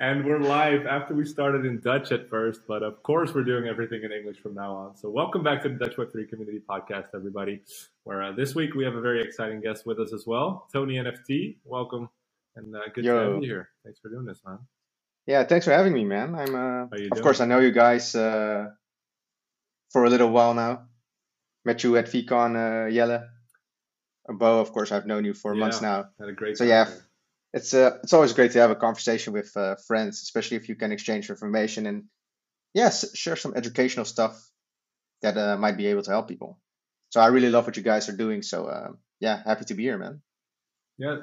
and we're live after we started in Dutch at first, but of course we're doing everything in English from now on. So welcome back to the Dutch Web3 Community Podcast, everybody. Where uh, this week we have a very exciting guest with us as well, Thony NFT. Welcome, and uh, good Yo. to have you here. Thanks for doing this, man. Yeah, thanks for having me, man. I'm, uh, of doing? course, I know you guys uh, for a little while now. Met you at VeeCon, uh, Jelle. Bo, of course, I've known you for yeah, months now. Had a great. So yeah, it's uh, it's always great to have a conversation with uh, friends, especially if you can exchange information and yes, share some educational stuff that uh, might be able to help people. So I really love what you guys are doing. So uh, yeah, happy to be here, man. Yeah.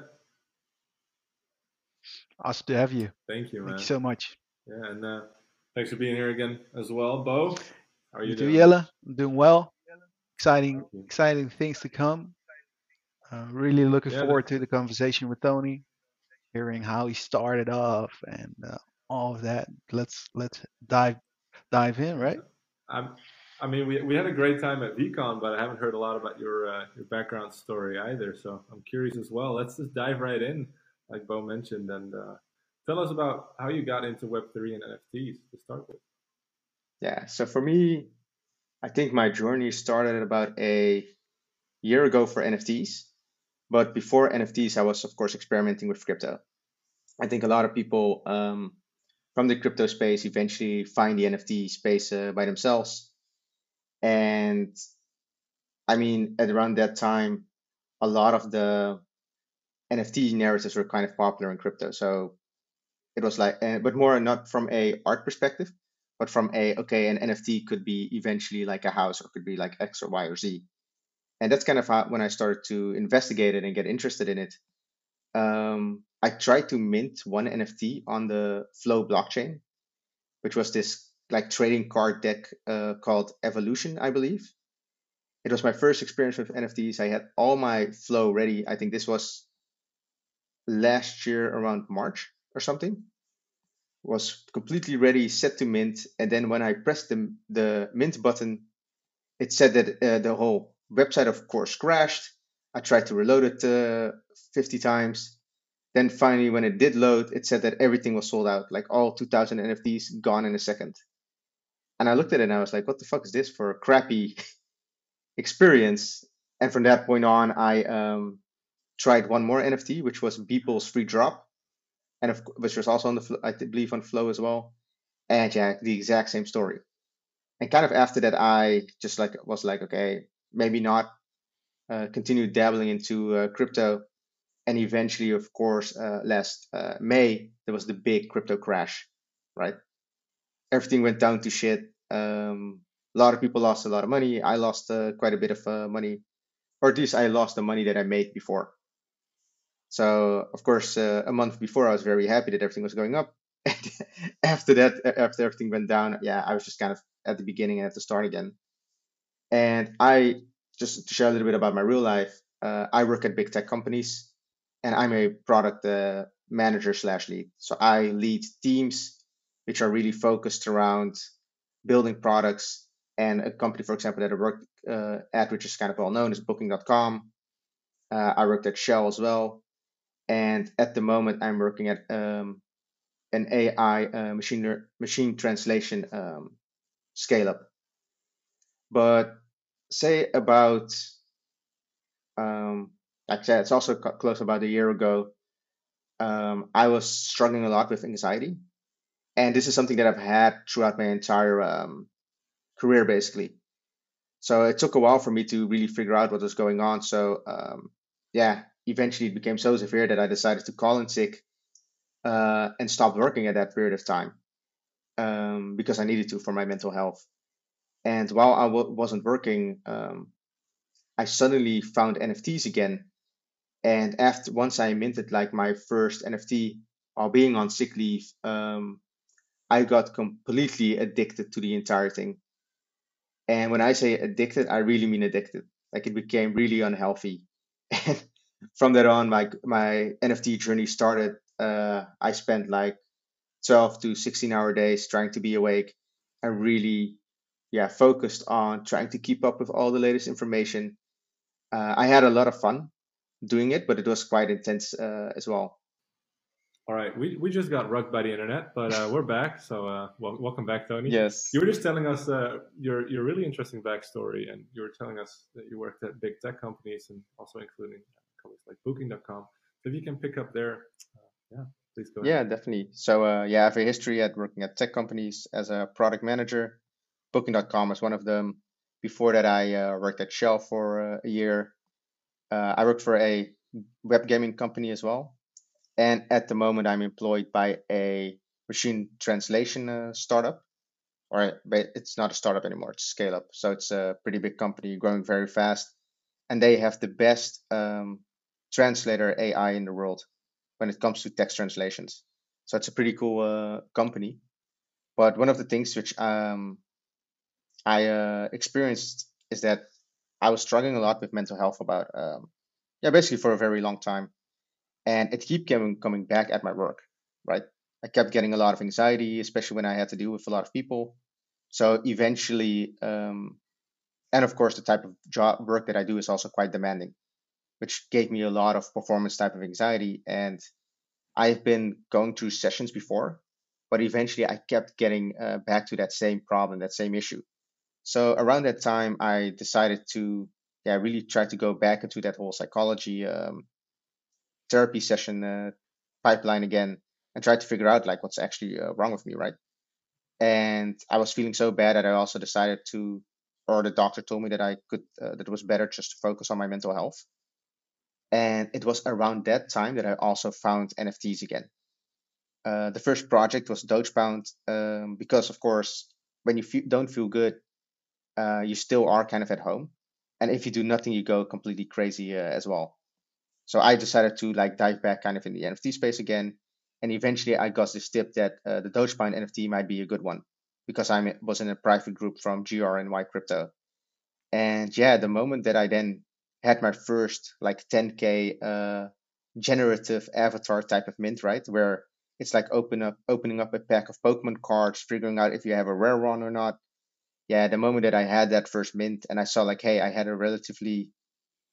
Awesome to have you. Thank you, man. Thank you so much. Yeah, and uh, thanks for being here again as well, Bo. How are you, you doing? Jelle? I'm doing well. Exciting, exciting things to come. Uh, really looking yeah, forward to the conversation with Thony hearing how he started off and uh, all of that. Let's let's dive dive in, right? I'm, I mean, we, we had a great time at VeeCon, but I haven't heard a lot about your uh, your background story either. So I'm curious as well. Let's just dive right in, like Bo mentioned, and uh, tell us about how you got into Web three and NFTs to start with. Yeah. So for me, I think my journey started about a year ago for NFTs. But before NFTs, I was, of course, experimenting with crypto. I think a lot of people um, from the crypto space eventually find the NFT space uh, by themselves. And I mean, at around that time, a lot of the NFT narratives were kind of popular in crypto. So it was like, uh, but more not from a art perspective, but from a okay, an NFT could be eventually like a house or could be like X or Y or Z and that's kind of how, when I started to investigate it and get interested in it. Um, I tried to mint one NFT on the Flow blockchain, which was this like trading card deck uh, called Evolution, I believe. It was my first experience with NFTs. I had all my flow ready. I think this was last year around March or something. Was completely ready, set to mint, and then when I pressed the the mint button, it said that uh, the whole website, of course, crashed. I tried to reload it uh, 50 times. Then finally, when it did load, it said that everything was sold out, like all 2,000 NFTs gone in a second. And I looked at it and I was like, what the fuck is this for a crappy experience? And from that point on, I um, tried one more NFT, which was Beeple's free drop, and of, which was also on the I believe on Flow as well. And yeah, the exact same story. And kind of after that, I just like was like, okay, maybe not uh, continue dabbling into uh, crypto. And eventually, of course, uh, last uh, May, there was the big crypto crash, right? Everything went down to shit. Um, a lot of people lost a lot of money. I lost uh, quite a bit of uh, money, or at least I lost the money that I made before. So, of course, a month before, I was very happy that everything was going up. after that, after everything went down, yeah, I was just kind of at the beginning and at the start again. And I just to share a little bit about my real life. Uh, I work at big tech companies, and I'm a product uh, manager slash lead. So I lead teams which are really focused around building products. And a company, for example, that I work uh, at, which is kind of well known, is Booking.com. Uh, I worked at Shell as well, and at the moment, I'm working at um, an AI uh, machine machine translation um, scale up. But say about, um, like I said, it's also close about a year ago. Um, I was struggling a lot with anxiety, and this is something that I've had throughout my entire um, career, basically. So it took a while for me to really figure out what was going on. So um, yeah, eventually it became so severe that I decided to call in sick uh, and stop working at that period of time um, because I needed to for my mental health. And while I w- wasn't working, um, I suddenly found NFTs again. And after once I minted like my first NFT while being on sick leave, um, I got completely addicted to the entire thing. And when I say addicted, I really mean addicted. Like it became really unhealthy. And from that on, my my NFT journey started. Uh, I spent like 12 to 16 hour days trying to be awake and really yeah focused on trying to keep up with all the latest information. Uh, I had a lot of fun doing it, but it was quite intense uh, as well. All right, we, we just got rugged by the internet, but uh, we're back. So uh, well, welcome back, Thony. Yes. You were just telling us uh, your your really interesting backstory, and you were telling us that you worked at big tech companies and also including companies like Booking.com. So if you can pick up there, uh, yeah, please go. Ahead. Yeah, definitely. So uh, yeah, I have a history at working at tech companies as a product manager. Booking.com is one of them. Before that, I uh, worked at Shell for a year. I worked for a web gaming company as well and at the moment, I'm employed by a machine translation uh, startup, or it's not a startup anymore; it's a scale up. So it's a pretty big company, growing very fast, and they have the best um, translator AI in the world when it comes to text translations. So it's a pretty cool uh, company. But one of the things which um, I uh, experienced is that I was struggling a lot with mental health about um, yeah basically for a very long time. And it kept coming coming back at my work right? I kept getting a lot of anxiety especially when i had to deal with a lot of people. So eventually um, and of course the type of job work that i do is also quite demanding which gave me a lot of performance type of anxiety. And i've been going through sessions before but eventually i kept getting uh, back to that same problem that same issue so around that time i decided to yeah really try to go back into that whole psychology um, therapy session uh, pipeline again and try to figure out like what's actually uh, wrong with me, right? And I was feeling so bad that I also decided to, or the doctor told me that I could, uh, that it was better just to focus on my mental health. And it was around that time that I also found NFTs again. Uh, the first project was Doge Pound um, because, of course, when you fe- don't feel good, uh, you still are kind of at home. And if you do nothing, you go completely crazy uh, as well. So I decided to like dive back kind of in the NFT space again. And eventually I got this tip that uh, the Dogecoin NFT might be a good one because I was in a private group from GRNY Crypto. And yeah, the moment that I then had my first like 10K uh, generative avatar type of mint, right? Where it's like open up opening up a pack of Pokemon cards, figuring out if you have a rare one or not. Yeah, the moment that I had that first mint and I saw like, hey, I had a relatively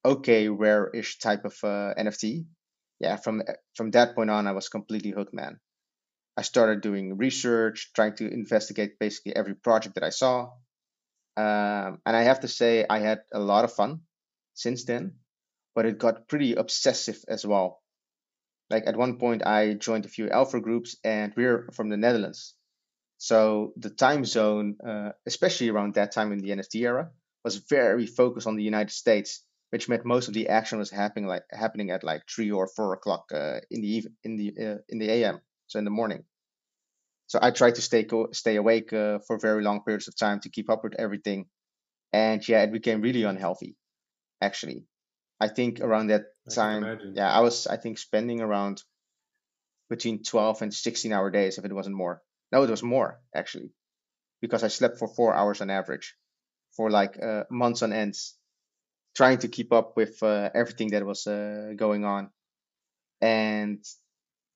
okay rare-ish type of uh, NFT. Yeah, from from that point on, I was completely hooked, man. I started doing research, trying to investigate basically every project that I saw, um, and I have to say I had a lot of fun since then, but it got pretty obsessive as well. Like at one point, I joined a few alpha groups, and we're from the Netherlands, so the time zone, uh, especially around that time in the NFT era, was very focused on the United States which meant most of the action was happening like happening at like three or four o'clock uh, in the even in the uh, in the AM, so in the morning. So I tried to stay co- stay awake uh, for very long periods of time to keep up with everything, and yeah, it became really unhealthy. Actually, I think around that time, yeah, I was I think spending around between twelve and sixteen hour days if it wasn't more. No, it was more actually, because I slept for four hours on average, for like uh, months on ends trying to keep up with uh, everything that was uh, going on. And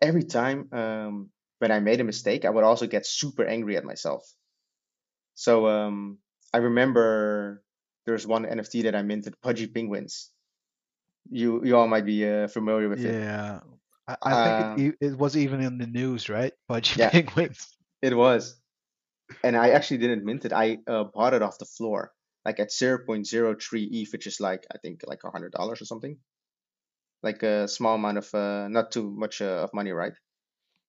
every time um, when I made a mistake, I would also get super angry at myself. So um, I remember there was one NFT that I minted, Pudgy Penguins. You you all might be uh, familiar with yeah. it. Yeah, I, I think it, it, was even in the news, right? Pudgy yeah, Penguins. It was, and I actually didn't mint it. I uh, bought it off the floor like at 0.03 ETH, which is like I think like a hundred dollars or something, like a small amount of uh, not too much uh, of money, right?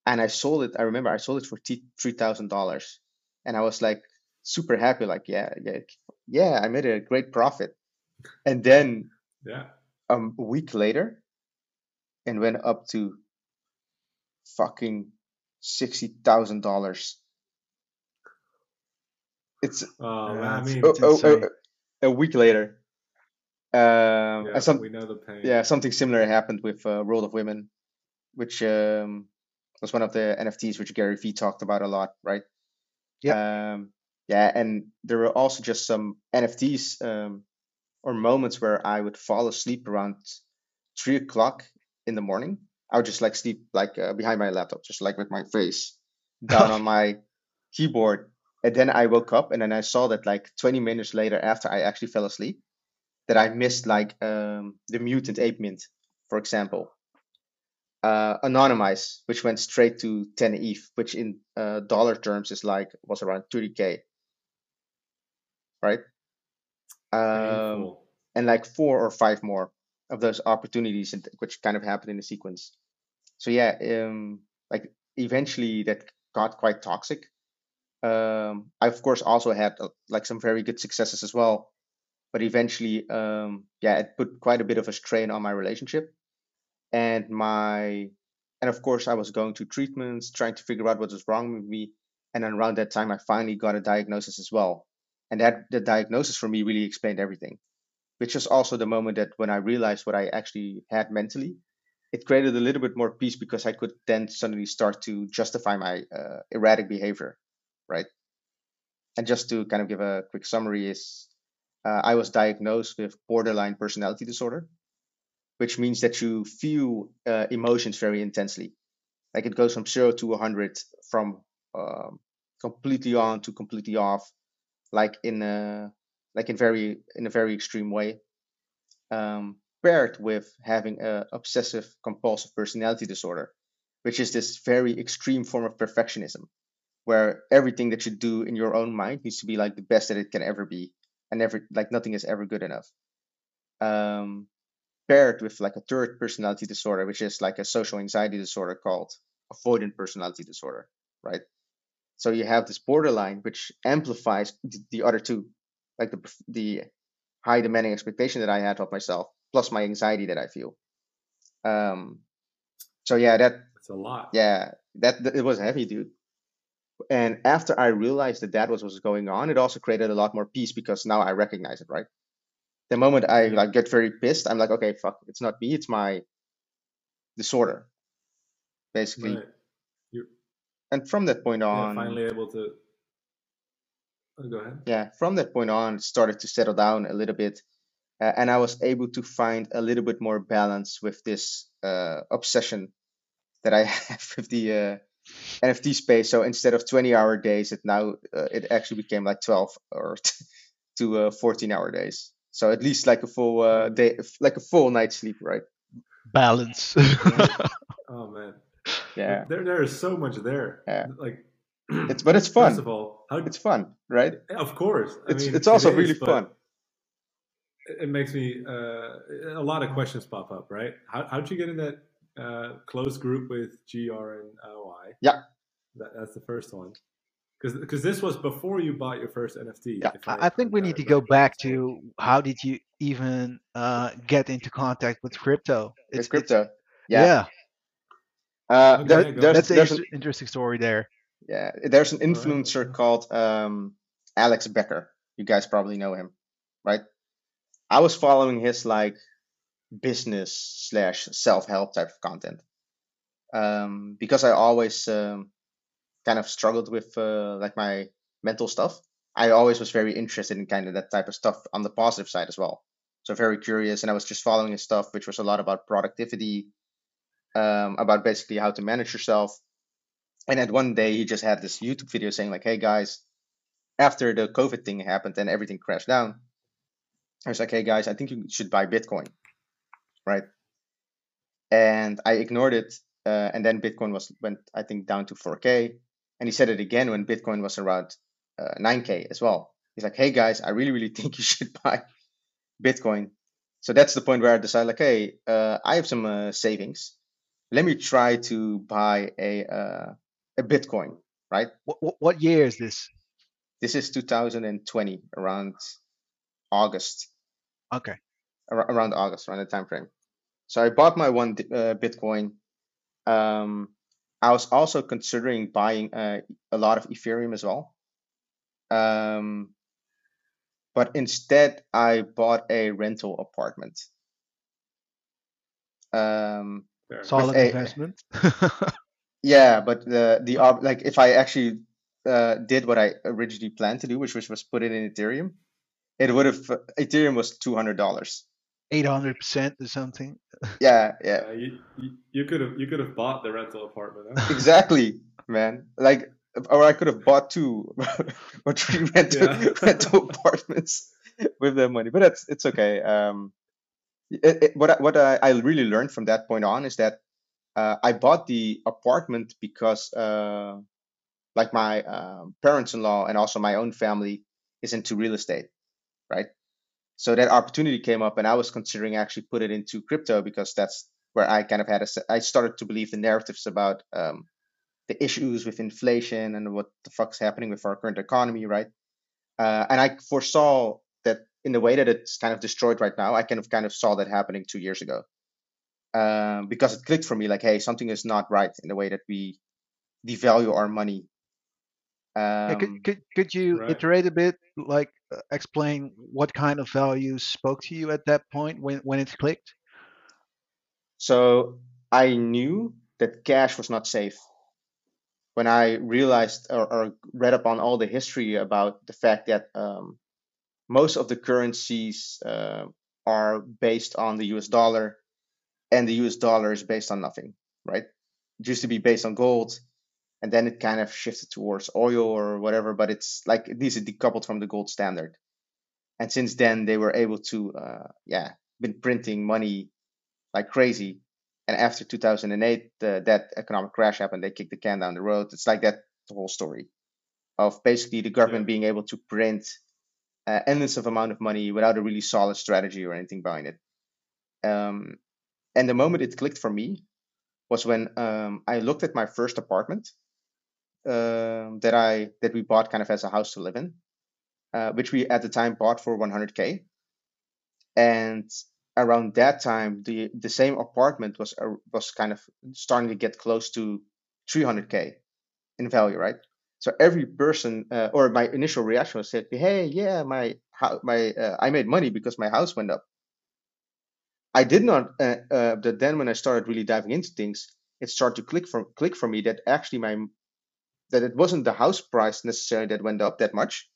And I sold it. I remember I sold it for three thousand dollars, and I was like super happy, like yeah, yeah, yeah, I made a great profit. And then yeah, um, a week later, and went up to fucking sixty thousand dollars it's oh, I mean, oh, oh, oh, a week later. Um, yeah, some, we know the pain. Yeah, something similar happened with uh, World of Women, which um, was one of the NFTs which Gary Vee talked about a lot, right? Yeah. Um, yeah, and there were also just some NFTs um, or moments where I would fall asleep around three o'clock in the morning. I would just like sleep like uh, behind my laptop, just like with my face down on my keyboard, and then I woke up and then I saw that like 20 minutes later after I actually fell asleep that I missed like um, the mutant ape mint, for example. uh, Anonymice, which went straight to 10 ETH, which in uh, dollar terms is like was around 30k, right? Um, and like four or five more of those opportunities, which kind of happened in a sequence. So yeah, um, like eventually that got quite toxic. Um, I of course also had uh, like some very good successes as well, but eventually, um, yeah, it put quite a bit of a strain on my relationship. And my and of course i was going to treatments trying to figure out what was wrong with me. And then around that time i finally got a diagnosis as well. And that the diagnosis for me really explained everything which was also the moment that when i realized what i actually had mentally it created a little bit more peace because i could then suddenly start to justify my uh, erratic behavior right and just to kind of give a quick summary is uh, i was diagnosed with borderline personality disorder which means that you feel uh, emotions very intensely. Like it goes from zero to 100, from um, completely on to completely off, like in a like in very in a very extreme way. Um, paired with having a obsessive compulsive personality disorder, which is this very extreme form of perfectionism, where everything that you do in your own mind needs to be like the best that it can ever be, and never like nothing is ever good enough. Um, paired with like a third personality disorder, which is like a social anxiety disorder called avoidant personality disorder, right? So you have this borderline which amplifies the, the other two, like the the high demanding expectation that I had of myself, plus my anxiety that I feel. Um, so yeah, that it's a lot. Yeah, that, that it was heavy, dude. And after I realized that that was what was going on, it also created a lot more peace because now I recognize it, right? the moment I like get very pissed, I'm like, okay, fuck, it's not me, it's my disorder, basically. Right. And from that point on, yeah, finally able to. Oh, go ahead. Yeah, from that point on, started to settle down a little bit, uh, and I was able to find a little bit more balance with this uh, obsession that I have with the uh, NFT space. So instead of 20 hour days, it now uh, it actually became like 12 or to uh, 14 hour days. So at least like a full uh, day, like a full night's sleep, right? Balance. oh man. Yeah. There, there is so much there. Yeah. Like. It's but it's fun. First of all, how, it's fun, right? Of course. I it's mean, it's also it really fun. It makes me uh, a lot of questions pop up, right? How how'd you get in that uh, close group with GR and OI? Yeah. That, that's the first one because because this was before you bought your first NFT. Yeah, I, I, think we need to go back to how did you even uh, get into contact with crypto? It's with crypto. It's, yeah. yeah. Uh, okay, there, there's, that's there's an interesting story there. Yeah, there's an influencer right. called um, Alex Becker. You guys probably know him, right? I was following his like business slash self help type of content um, because I always um, kind of struggled with uh, like my mental stuff. I always was very interested in kind of that type of stuff on the positive side as well. So very curious, and I was just following his stuff, which was a lot about productivity, um, about basically how to manage yourself. And at one day, he just had this YouTube video saying like, "Hey guys, after the COVID thing happened and everything crashed down, I was like, hey guys, I think you should buy Bitcoin, right?" And I ignored it, uh, and then Bitcoin was went I think down to 4K, and he said it again when Bitcoin was around uh, 9K as well. He's like, hey guys, I really, really think you should buy Bitcoin. So that's the point where I decided, like, hey, uh, I have some uh, savings. Let me try to buy a uh, a Bitcoin, right? What, what year is this? This is 2020, around August. Okay. Ar- around August, around the time frame. So I bought my one uh, Bitcoin. Um, I was also considering buying uh, a lot of Ethereum as well. Um, but instead, I bought a rental apartment. Um, Solid a, investment. yeah, but the the like if I actually uh, did what I originally planned to do, which was, was put it in Ethereum, it would have Ethereum was two hundred dollars. Eight hundred percent or something. Yeah, yeah. Uh, you, you could have you could have bought the rental apartment. Huh? Exactly, man. Like, or I could have bought two or three rental yeah. rental apartments with that money. But that's it's okay. Um, it, it, what what I, I really learned from that point on is that uh, I bought the apartment because, uh, like my uh, parents-in-law and also my own family is into real estate, right? So that opportunity came up, and I was considering actually put it into crypto because that's where I kind of had a. I started to believe the narratives about um, the issues with inflation and what the fuck's happening with our current economy, right? Uh, and I foresaw that in the way that it's kind of destroyed right now, I kind of kind of saw that happening two years ago um, because it clicked for me like, hey, something is not right in the way that we devalue our money. Yeah, could, Um, could could you Right. iterate a bit, like explain what kind of values spoke to you at that point when when it clicked? so I knew that cash was not safe when I realized or, or read up on all the history about the fact that um, most of the currencies uh, are based on the US dollar, and the US dollar is based on nothing, right? It used to be based on gold, and then it kind of shifted towards oil or whatever, but it's like these are decoupled from the gold standard. And since then, they were able to, uh, yeah, been printing money like crazy. And after 2008, the, that economic crash happened. They kicked the can down the road. It's like that the whole story of basically the government Yeah. being able to print uh, endless of amount of money without a really solid strategy or anything behind it. Um, and the moment it clicked for me was when um, I looked at my first apartment um, that I that we bought kind of as a house to live in, uh, which we at the time bought for 100k. And around that time, the the same apartment was uh, was kind of starting to get close to 300k in value, right? So every person, uh, or my initial reaction was said, "Hey, yeah, my my uh, I made money because my house went up." I did not. Uh, uh, but then when I started really diving into things, it started to click for click for me that actually my that it wasn't the house price necessarily that went up that much.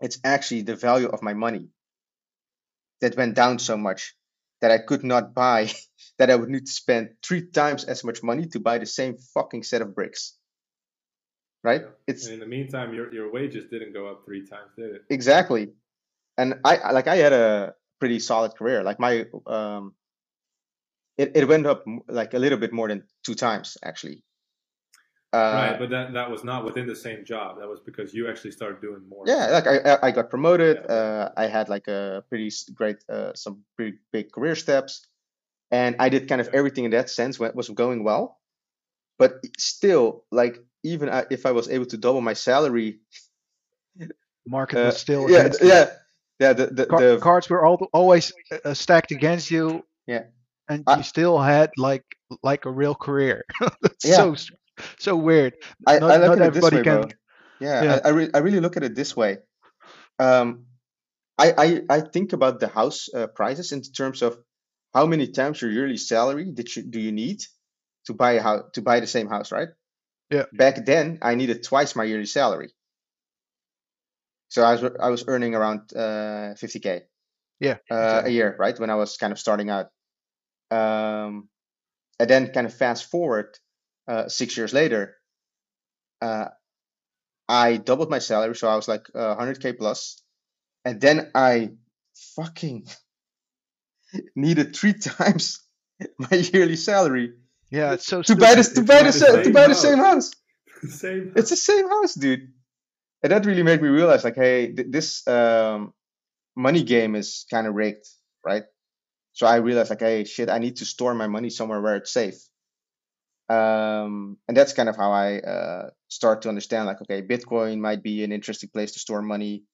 It's actually the value of my money that went down so much that I could not buy. that I would need to spend three times as much money to buy the same fucking set of bricks. Right? Yeah. It's And in the meantime, your your wages didn't go up three times, did it? exactly. And I I- like I had a pretty solid career. Like my um, it it went up like a little bit more than two times actually. Uh, right, but that that was not within the same job. That was because you actually started doing more. yeah like i I- i got promoted Yeah. uh i had like a pretty great uh some pretty big career steps and i did kind of Yeah. everything in that sense when was going well but still like even if i was able to double my salary Market uh, was still yeah against you. yeah yeah the the, Car- the cards were all, always uh, uh, stacked against you. Yeah. And I- you still had like like a real career. That's Yeah. so s- so weird. I, Not- I look at it this way, can- bro. Yeah, Yeah. I, I, re- I really look at it this way. Um, I, I, I think about the house uh, prices in terms of how many times your yearly salary did you do you need to buy a house to buy the same house, right? Yeah. Back then, I needed twice my yearly salary. So I was I was earning around uh, 50k Yeah. uh, exactly. a year, right? When I was kind of starting out. Um, and then kind of fast forward uh, six years later, uh, I doubled my salary, so I was like uh, 100k plus, and then I fucking needed three times my yearly salary Yeah, it's so to buy this to to buy buy the the to same buy the house. same house. It's the same house, dude. And that really made me realize, like, hey, th- this um, money game is kind of rigged, right? So I realized, like, hey, shit, I need to store my money somewhere where it's safe. Um, and that's kind of how I uh, start to understand, like, okay, Bitcoin might be an interesting place to store money.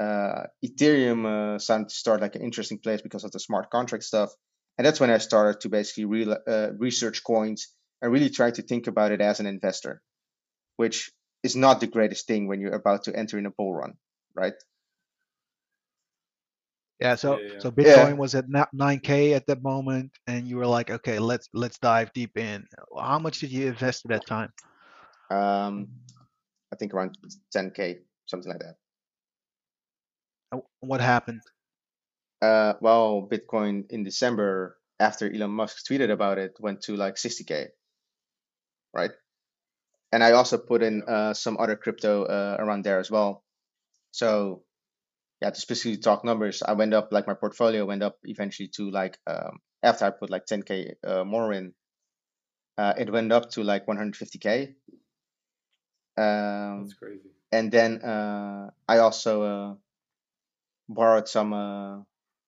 Uh, Ethereum uh, started to start like an interesting place because of the smart contract stuff. And that's when I started to basically re- uh, research coins and really try to think about it as an investor, which is not the greatest thing when you're about to enter in a bull run, right? Yeah, so Yeah, yeah. so Yeah. Bitcoin was at 9k at that moment, and you were like, okay, let's let's dive deep in. How much did you invest at that time? Um, I think around 10k, something like that. What happened? Uh, well, Bitcoin in December after Elon Musk tweeted about it went to like 60k, right? And I also put in uh, some other crypto uh, around there as well. So yeah, to specifically talk numbers, I went up like my portfolio went up eventually to like um, after I put like 10k uh, more in, uh, it went up to like 150k. Um, That's crazy. and then uh, I also uh, borrowed some. Uh,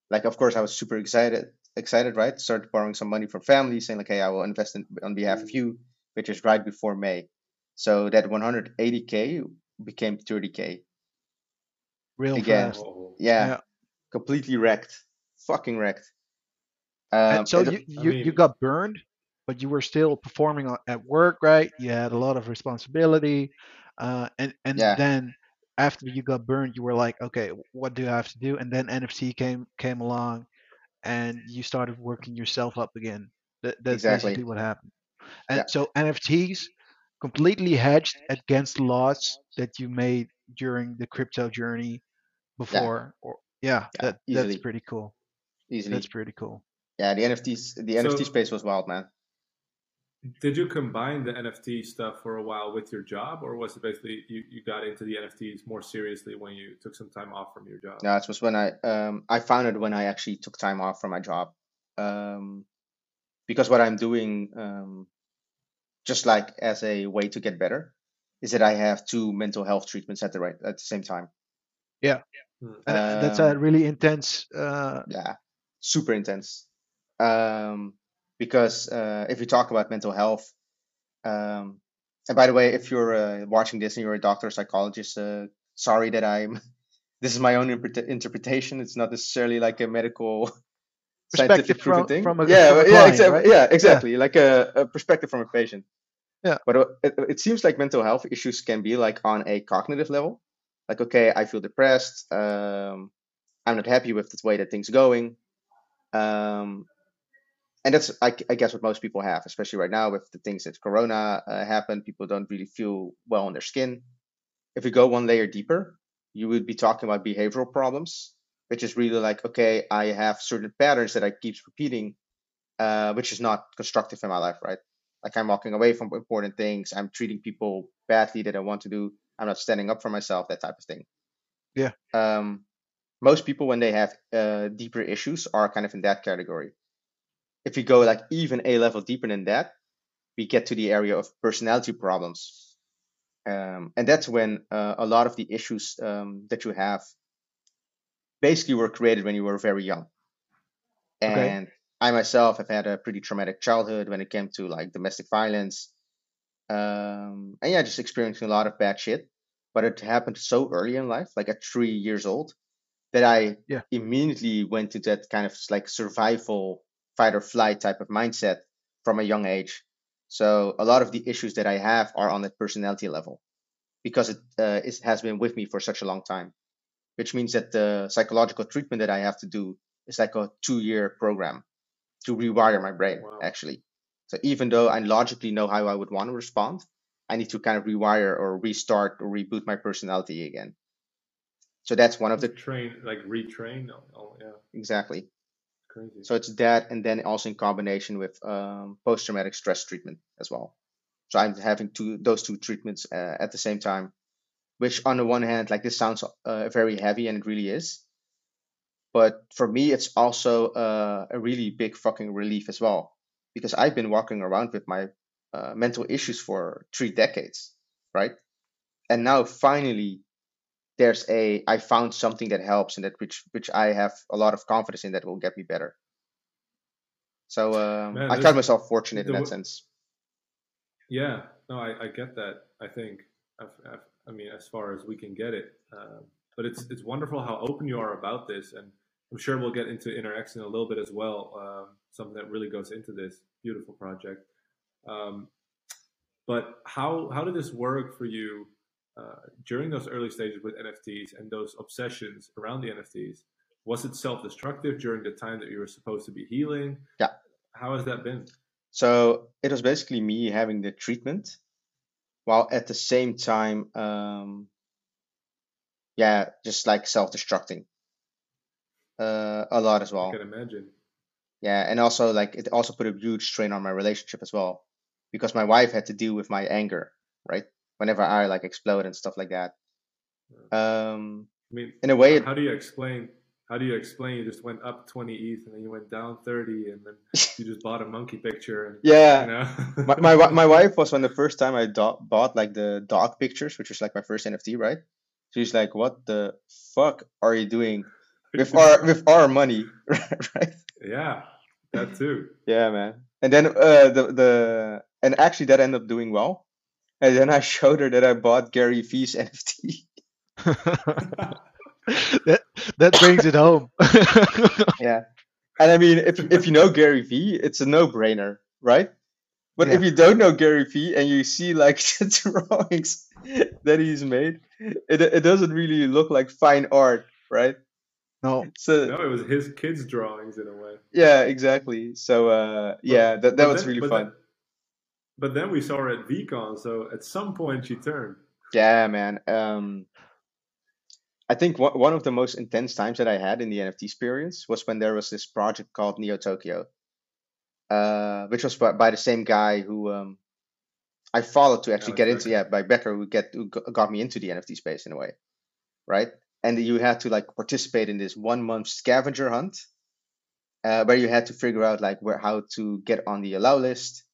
like, of course, I was super excited. Excited, right? Started borrowing some money from family, saying like, "Hey, I will invest in on behalf of you," which is right before May. So that 180k became 30k. Real Again. fast. Yeah, Yeah. completely wrecked. Fucking wrecked. And Um, so it- you, I you, you got burned, but you were still performing at work, right? You had a lot of responsibility. Uh, and and Yeah. then after you got burned, you were like, okay, what do I have to do? And then NFT came came along, and you started working yourself up again. That, that's Exactly. basically what happened. And Yeah. so NFTs completely hedged against the loss that you made during the crypto journey before. Or yeah, Yeah, that easily. that's pretty cool. easily. That's pretty cool. Yeah, the NFTs, the NFT space was wild, man. Did you combine the NFT stuff for a while with your job, or was it basically you, you got into the NFTs more seriously when you took some time off from your job? No, it was when I um I found it when I actually took time off from my job. Um, because what I'm doing, um, just like as a way to get better, is that I have two mental health treatments at the right at the same time. Yeah, And uh, that's a Um, really intense. Uh, yeah, super intense. Um, because uh, if you talk about mental health, um, and by the way, if you're uh, watching this and you're a doctor or psychologist, uh, sorry that I'm. This is my own interpret- interpretation. It's not necessarily like a medical, Perspective scientific proven from- thing. from a- yeah, from a yeah, client, exactly. right? Yeah, exactly. Like a, a perspective from a patient. Yeah. But uh, it, it seems like mental health issues can be like on a cognitive level. Like, okay, I feel depressed. Um, I'm not happy with the way that things going. Um, and that's, I, I guess, what most people have, especially right now with the things that Corona uh, happened. People don't really feel well on their skin. If we go one layer deeper, you would be talking about behavioral problems, which is really like, okay, I have certain patterns that I keep repeating, uh, which is not constructive in my life, right? Like I'm walking away from important things. I'm treating people badly that I want to do. I'm not standing up for myself, that type of thing. Yeah. Um, most people, when they have uh, deeper issues, are kind of in that category. If we go like even a level deeper than that, we get to the area of personality problems. Um, and that's when uh, a lot of the issues um, that you have basically were created when you were very young. Okay. I myself have had a pretty traumatic childhood when it came to like domestic violence. Um, and yeah, just experiencing a lot of bad shit. But it happened so early in life, like at three years old, that I Yeah. immediately went to that kind of like survival, fight or flight type of mindset from a young age. So a lot of the issues that I have are on that personality level because it, uh, it has been with me for such a long time, which means that the psychological treatment that I have to do is like a two year program to rewire my brain, Wow. actually. So even though I logically know how I would want to respond, I need to kind of rewire or restart or reboot my personality again. So that's one of the train like retrain. Oh, oh, yeah, exactly. crazy. So it's that, and then also in combination with um, post-traumatic stress treatment as well. So I'm having two those two treatments uh, at the same time, which on the one hand, like this sounds uh, very heavy, and it really is. But for me, it's also uh, a really big fucking relief as well, because I've been walking around with my uh, mental issues for three decades, right? And now finally, there's a I found something that helps, and that which which I have a lot of confidence in that will get me better. So um, Man, I count myself fortunate in that sense. Yeah, no, I, I get that. I think, I've, I've, I mean, as far as we can get it, uh, but it's it's wonderful how open you are about this, and I'm sure we'll get into interaction a little bit as well. Um, something that really goes into this beautiful project. Um, but how how did this work for you uh, during those early stages with NFTs and those obsessions around the NFTs? Was it self destructive during the time that you were supposed to be healing? Yeah. How has that been? So it was basically me having the treatment, while at the same time, um, yeah, just like self-destructing uh, a lot as well. I can imagine. Yeah, and also like it also put a huge strain on my relationship as well, because my wife had to deal with my anger, right? Whenever I like explode and stuff like that. Um, I mean, in a way, it, how do you explain how do you explain you just went up 20 ETH and then you went down 30 and then you just bought a monkey picture? And, yeah. You know? my, my my wife was when the first time I do- bought like the dog pictures, which was like my first NFT, right? She's like, "What the fuck are you doing with our with our money?" right? Yeah, that too. Yeah, man. And then uh, the the and actually that ended up doing well. And then I showed her that I bought Gary Vee's NFT. that that brings it home. yeah, and I mean, if if you know Gary Vee, it's a no brainer, right? But if you don't know Gary Vee and you see like the drawings that he's made, it it doesn't really look like fine art, right? No, So No, it was his kids' drawings in a way. yeah, exactly. So uh, yeah, that that But was then- really but fun. Then, but then we saw her at VeeCon, so at some point she turned. Yeah, man. Um, I think one one of the most intense times that I had in the NFT experience was when there was this project called Neo Tokyo, uh, which was by, by the same guy who um, I followed to actually Alex get into. Yeah, by Becker, who get who got me into the NFT space in a way, right? And you had to like participate in this one month scavenger hunt, uh, where you had to figure out like where how to get on the allow list,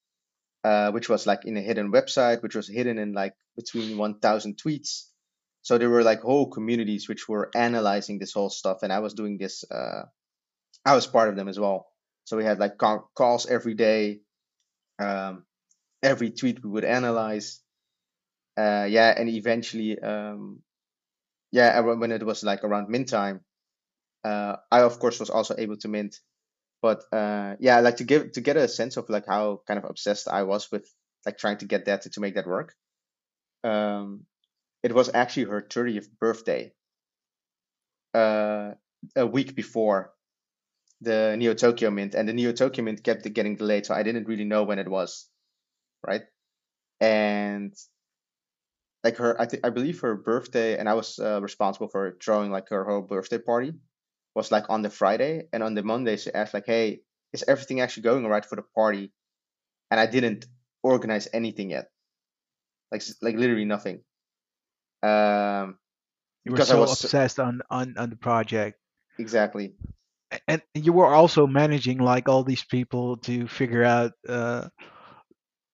uh, which was like in a hidden website, which was hidden in like between 1,000 tweets. So there were like whole communities which were analyzing this whole stuff, and I was doing this. Uh, I was part of them as well. So we had like ca- calls every day. Um, every tweet we would analyze. Uh, yeah, and eventually, um, yeah, when it was like around mint time, uh, I of course was also able to mint. But uh, yeah, like to give to get a sense of like how kind of obsessed I was with like trying to get that to, to make that work. Um, it was actually her 30th birthday. Uh, a week before the Neo Tokyo Mint, and the Neo Tokyo Mint kept getting delayed, so I didn't really know when it was, right? And like her, I think I believe her birthday, and I was uh, responsible for throwing like her whole birthday party, was like on the Friday, and on the Monday she asked like, "Hey, is everything actually going alright for the party?" And I didn't organize anything yet, like like literally nothing. Um, you were because I so was obsessed on on on the project, exactly and you were also managing like all these people to figure out uh,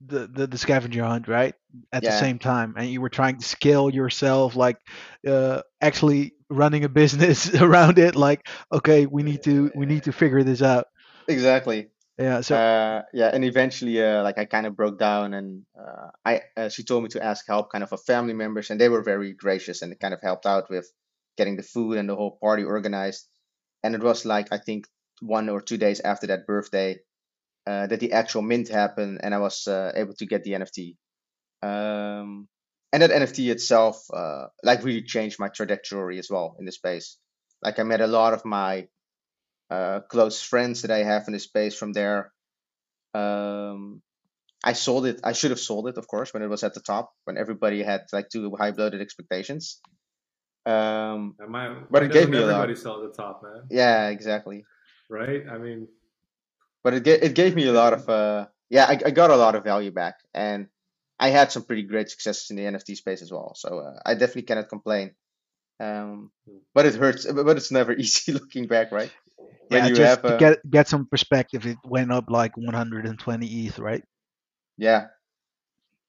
the, the the scavenger hunt, right? At the same time, and you were trying to scale yourself, like uh, actually running a business around it. Like, okay, we need to we need to figure this out. exactly. Yeah. So uh, yeah, and eventually, uh, like I kind of broke down, and uh, I uh, she told me to ask help, kind of of family members, and they were very gracious and kind of helped out with getting the food and the whole party organized. And it was like I think one or two days after that birthday uh, that the actual mint happened, and I was uh, able to get the NFT. Um, and that NFT itself, uh, like really changed my trajectory as well in the space. Like I met a lot of my uh, close friends that I have in the space from there. Um, I sold it. I should have sold it, of course, when it was at the top, when everybody had like too high bloated expectations. Um, my, But it gave me a lot. everybody sell at the top, man. yeah, exactly. Right? I mean, But it it gave me a lot of uh, yeah, I, I got a lot of value back, and I had some pretty great successes in the NFT space as well. So uh, I definitely cannot complain. Um, but it hurts. But it's never easy looking back, right? When yeah, you just a- get get some perspective, it went up like 120 ETH, right? Yeah.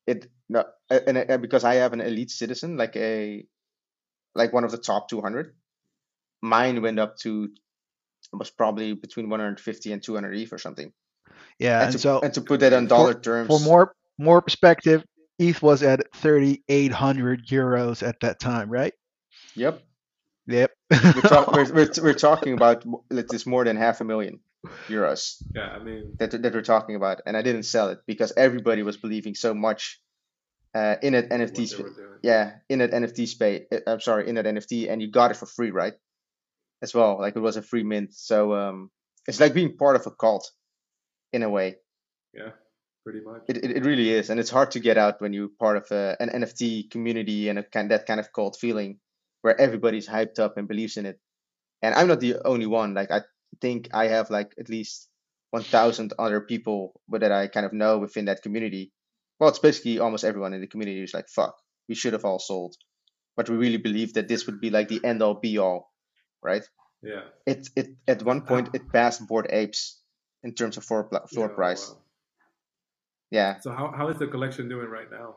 It no and, and because I have an elite citizen like a like one of the top 200, mine went up to was probably between 150 and 200 ETH or something. Yeah, and and to so and to put that in for- dollar terms, for more more perspective, ETH was at 3,800 euros at that time, right? yep, Yep. we're, talk, we're, we're we're talking about mo- like this more than half a million euros yeah, I mean, that that we're talking about, and I didn't sell it because everybody was believing so much uh, in it what NFT. they sp- yeah, in that NFT space. I'm sorry, in that NFT, and you got it for free, right? As well, like it was a free mint. So um, it's like being part of a cult, in a way. Yeah, pretty much. It, it, it really is, and it's hard to get out when you're part of a, an NFT community and a kind that kind of cult feeling, where everybody's hyped up and believes in it. And I'm not the only one. Like I think I have like at least 1,000 other people that I kind of know within that community. Well, it's basically almost everyone in the community is like, "Fuck, we should have all sold," but we really believe that this would be like the end all be all, right? Yeah. It it at one point it passed Bored Apes in terms of floor floor Yeah, price. wow. Yeah. So how, how is the collection doing right now?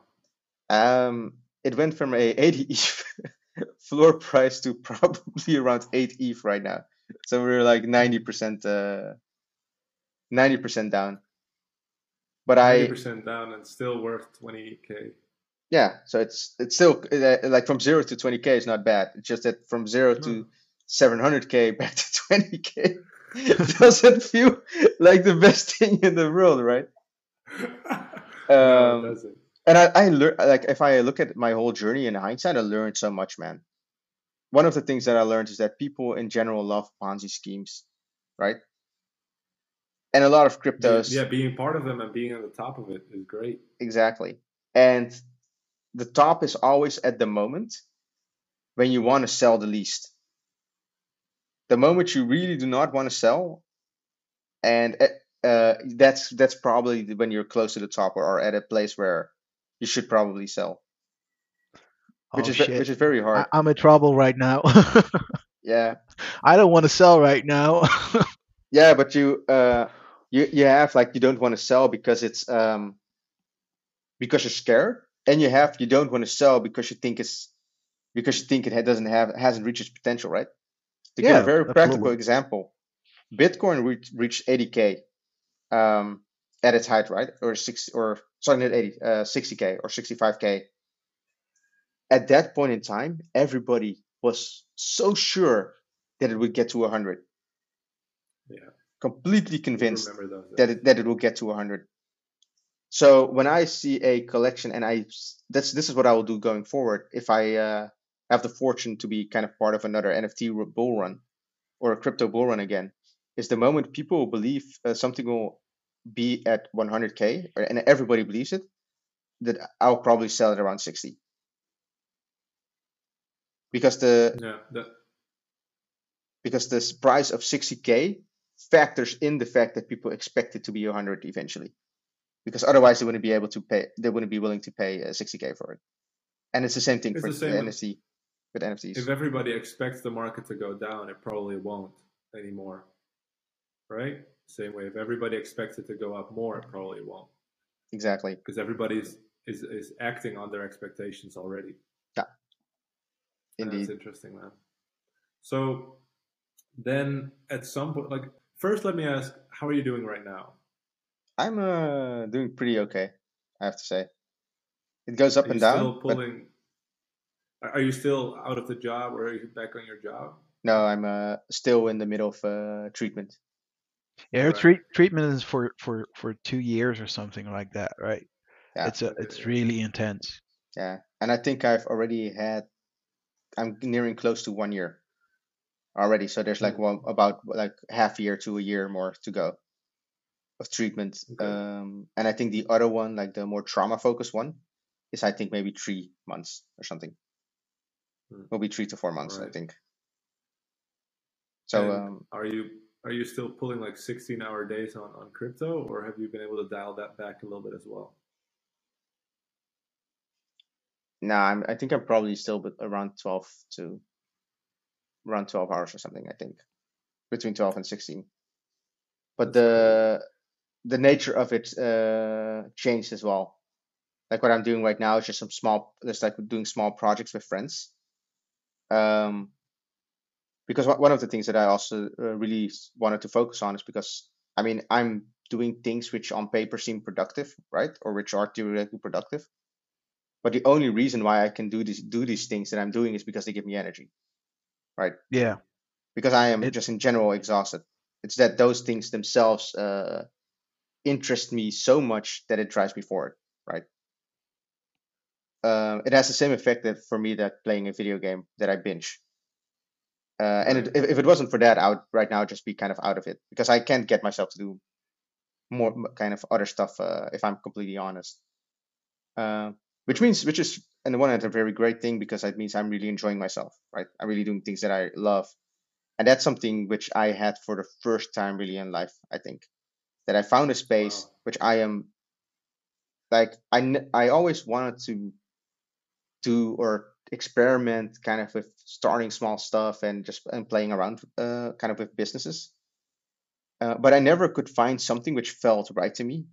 Um, it went from a 80 ETH floor price to probably around 8 ETH right now. So we're like 90% uh 90% down. But I 90% down and still worth 20k. yeah, so it's it's still uh, like from 0 to 20k is not bad. It's just that from 0 No. to 700k back to 20k doesn't feel like the best thing in the world, right? no, Um, and I, I learned like if I look at my whole journey in hindsight, I learned so much, man. One of the things that I learned is that people in general love Ponzi schemes, right? And a lot of cryptos, yeah, being part of them and being on the top of it is great. exactly. And the top is always at the moment when you want to sell the least. The moment you really do not want to sell, and uh, uh, that's that's probably when you're close to the top or, or at a place where you should probably sell, which Oh is shit. which is very hard. I, I'm in trouble right now. Yeah. I don't want to sell right now. Yeah, but you uh you you have like you don't want to sell because it's um because you're scared, and you have you don't want to sell because you think it's because you think it doesn't have hasn't reached its potential, right? To give Yeah, a very practical example, Bitcoin reached reached 80k um at its height, right? Or six or sorry, not 80, uh 60k or 65k. At that point in time, everybody was so sure that it would get to 100, Yeah, completely convinced that it, that it will get to 100. So when I see a collection, and I that's this is what I will do going forward. If I uh, have the fortune to be kind of part of another NFT bull run or a crypto bull run again, is the moment people believe uh, something will be at 100k, or, and everybody believes it, that I'll probably sell it around 60 because the Yeah, that, because the price of 60k factors in the fact that people expect it to be 100 eventually. Because otherwise they wouldn't be able to pay they wouldn't be willing to pay uh, 60k for it. And it's the same thing It's for the same the with- nft with nfts if everybody expects the market to go down, it probably won't anymore. Right? Same way. If everybody expects it to go up more, it probably won't. exactly Because everybody's is, is acting on their expectations already. Yeah, indeed That's interesting, man. So then at some point, like, first, let me ask, how are you doing right now? i'm uh doing pretty okay i have to say it goes up and down still pulling? Are are you still out of the job, or are you back on your job? no i'm uh still in the middle of uh treatment Yeah, her Alright. treat, treatment is for, for, for two years or something like that, right? Yeah. It's a, it's really intense. yeah and i think i've already had i'm nearing close to one year already so there's like Mm. one about like half a year to a year more to go of treatment Okay. um and i think the other one like the more trauma focused one is i think maybe three months or something. Will be three to four months i think. So um are you are you still pulling like 16 hour days on, on crypto, or have you been able to dial that back a little bit as well? nah I'm, i think i'm probably still around 12 to around 12 hours or something i think between 12 and 16 but the the nature of it uh changed as well. Like what i'm doing right now is just some small just like doing small projects with friends um because one of the things that i also uh, really wanted to focus on is because i mean i'm doing things which on paper seem productive right or which are theoretically productive but the only reason why i can do these do these things that i'm doing is because they give me energy right? Yeah. because I am It- just in general exhausted. It's that those things themselves uh, interest me so much that it drives me forward, right? Um, it has the same effect that for me that playing a video game that I binge. Uh, and it, if, if it wasn't for that, I would right now just be kind of out of it because I can't get myself to do more kind of other stuff. Uh, if I'm completely honest, uh, which means which is on the one hand a very great thing because it means I'm really enjoying myself, right? I'm really doing things that I love, and that's something which I had for the first time really in life. I think that I found a space Wow. which I am like I, I always wanted to do or experiment kind of with starting small stuff and just and playing around uh, kind of with businesses. Uh, but I never could find something which felt right to me.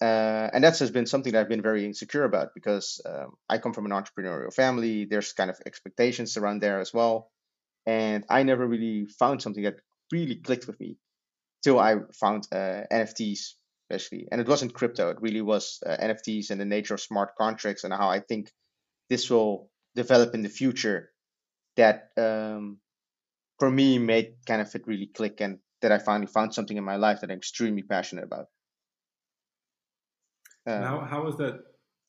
Uh, and that's has been something that I've been very insecure about because um, I come from an entrepreneurial family. There's kind of expectations around there as well, and I never really found something that really clicked with me till I found uh, NFTs, especially. And it wasn't crypto; it really was uh, NFTs and the nature of smart contracts and how I think this will develop in the future. That um, for me made kind of it really click, and that I finally found something in my life that I'm extremely passionate about. Um, how how is that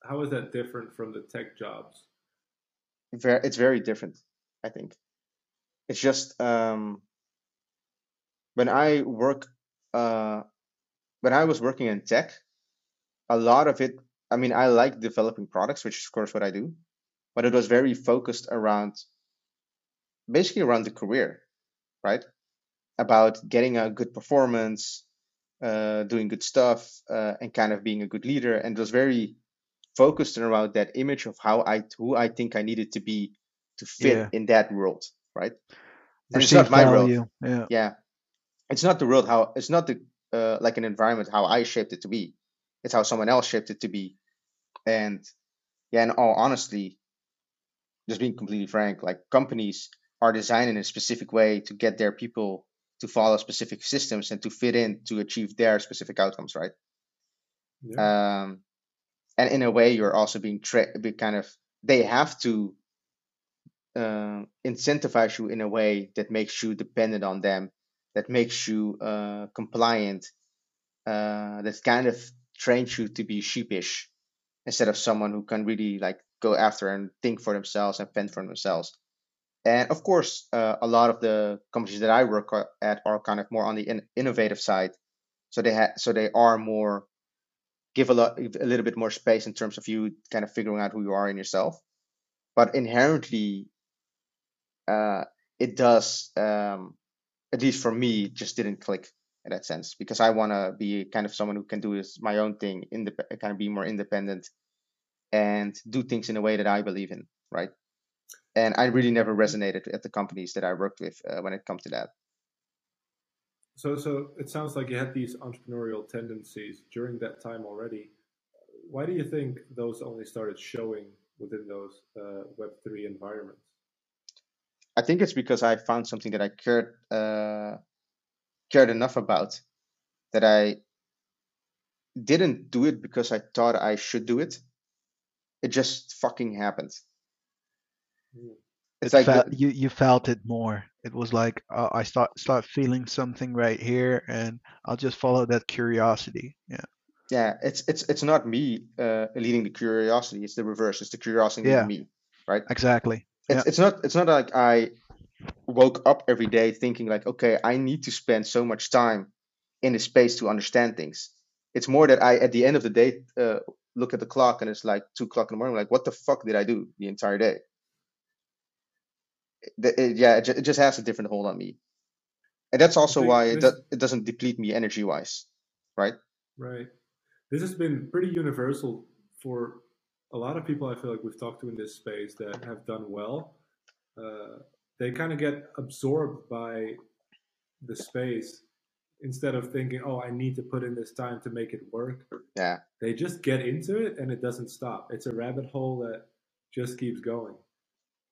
how is that different from the tech jobs? Very, it's very different. I think it's just um, when I work uh, when I was working in tech, a lot of it. I mean, I like developing products, which is of course what I do, but it was very focused around basically around the career, right? About getting a good performance, uh, doing good stuff, uh, and kind of being a good leader. And it was very focused around that image of how I who I think I needed to be to fit yeah. in that world, right? And it's not my value. world. Yeah. Yeah. It's not the world how it's not the uh, like an environment how I shaped it to be. It's how someone else shaped it to be. And yeah, in all honesty, just being completely frank, like companies are designed in a specific way to get their people to follow specific systems and to fit in to achieve their specific outcomes, right? Yeah. Um, and in a way, you're also being tra- kind of they have to uh, incentivize you in a way that makes you dependent on them, that makes you uh, compliant, uh, that kind of trains you to be sheepish instead of someone who can really like go after and think for themselves and fend for themselves. And of course, uh, a lot of the companies that I work at are kind of more on the in- innovative side. So they ha- so they are more give a lot a little bit more space in terms of you kind of figuring out who you are in yourself. But inherently, uh, it does um, at least for me just didn't click in that sense because I want to be kind of someone who can do this my own thing, kind of be more independent and do things in a way that I believe in, right? and I really never resonated at the companies that I worked with uh, when it comes to that. So, so it sounds like you had these entrepreneurial tendencies during that time already. Why do you think those only started showing within those uh, Web three environments? I think it's because I found something that I cared uh, cared enough about that I didn't do it because I thought I should do it. It just fucking happens. It's like felt, the, you you felt it more. It was like uh, I start start feeling something right here, and I'll just follow that curiosity. Yeah. Yeah, it's it's it's not me uh, leading the curiosity. It's the reverse. It's the curiosity yeah. me, right? Exactly. It's yeah. it's not it's not like I woke up every day thinking like, okay, I need to spend so much time in the space to understand things. It's more that I, at the end of the day, uh, look at the clock and it's like two o'clock in the morning. like, what the fuck did I do the entire day? it, yeah, it, it, just has a different hold on me, and that's also why it, do, it doesn't deplete me energy wise, right? Right. This has been pretty universal for a lot of people. I feel like we've talked to in this space that have done well. Uh, they kind of get absorbed by the space instead of thinking, "Oh, I need to put in this time to make it work." Yeah. They just get into it, and it doesn't stop. It's a rabbit hole that just keeps going.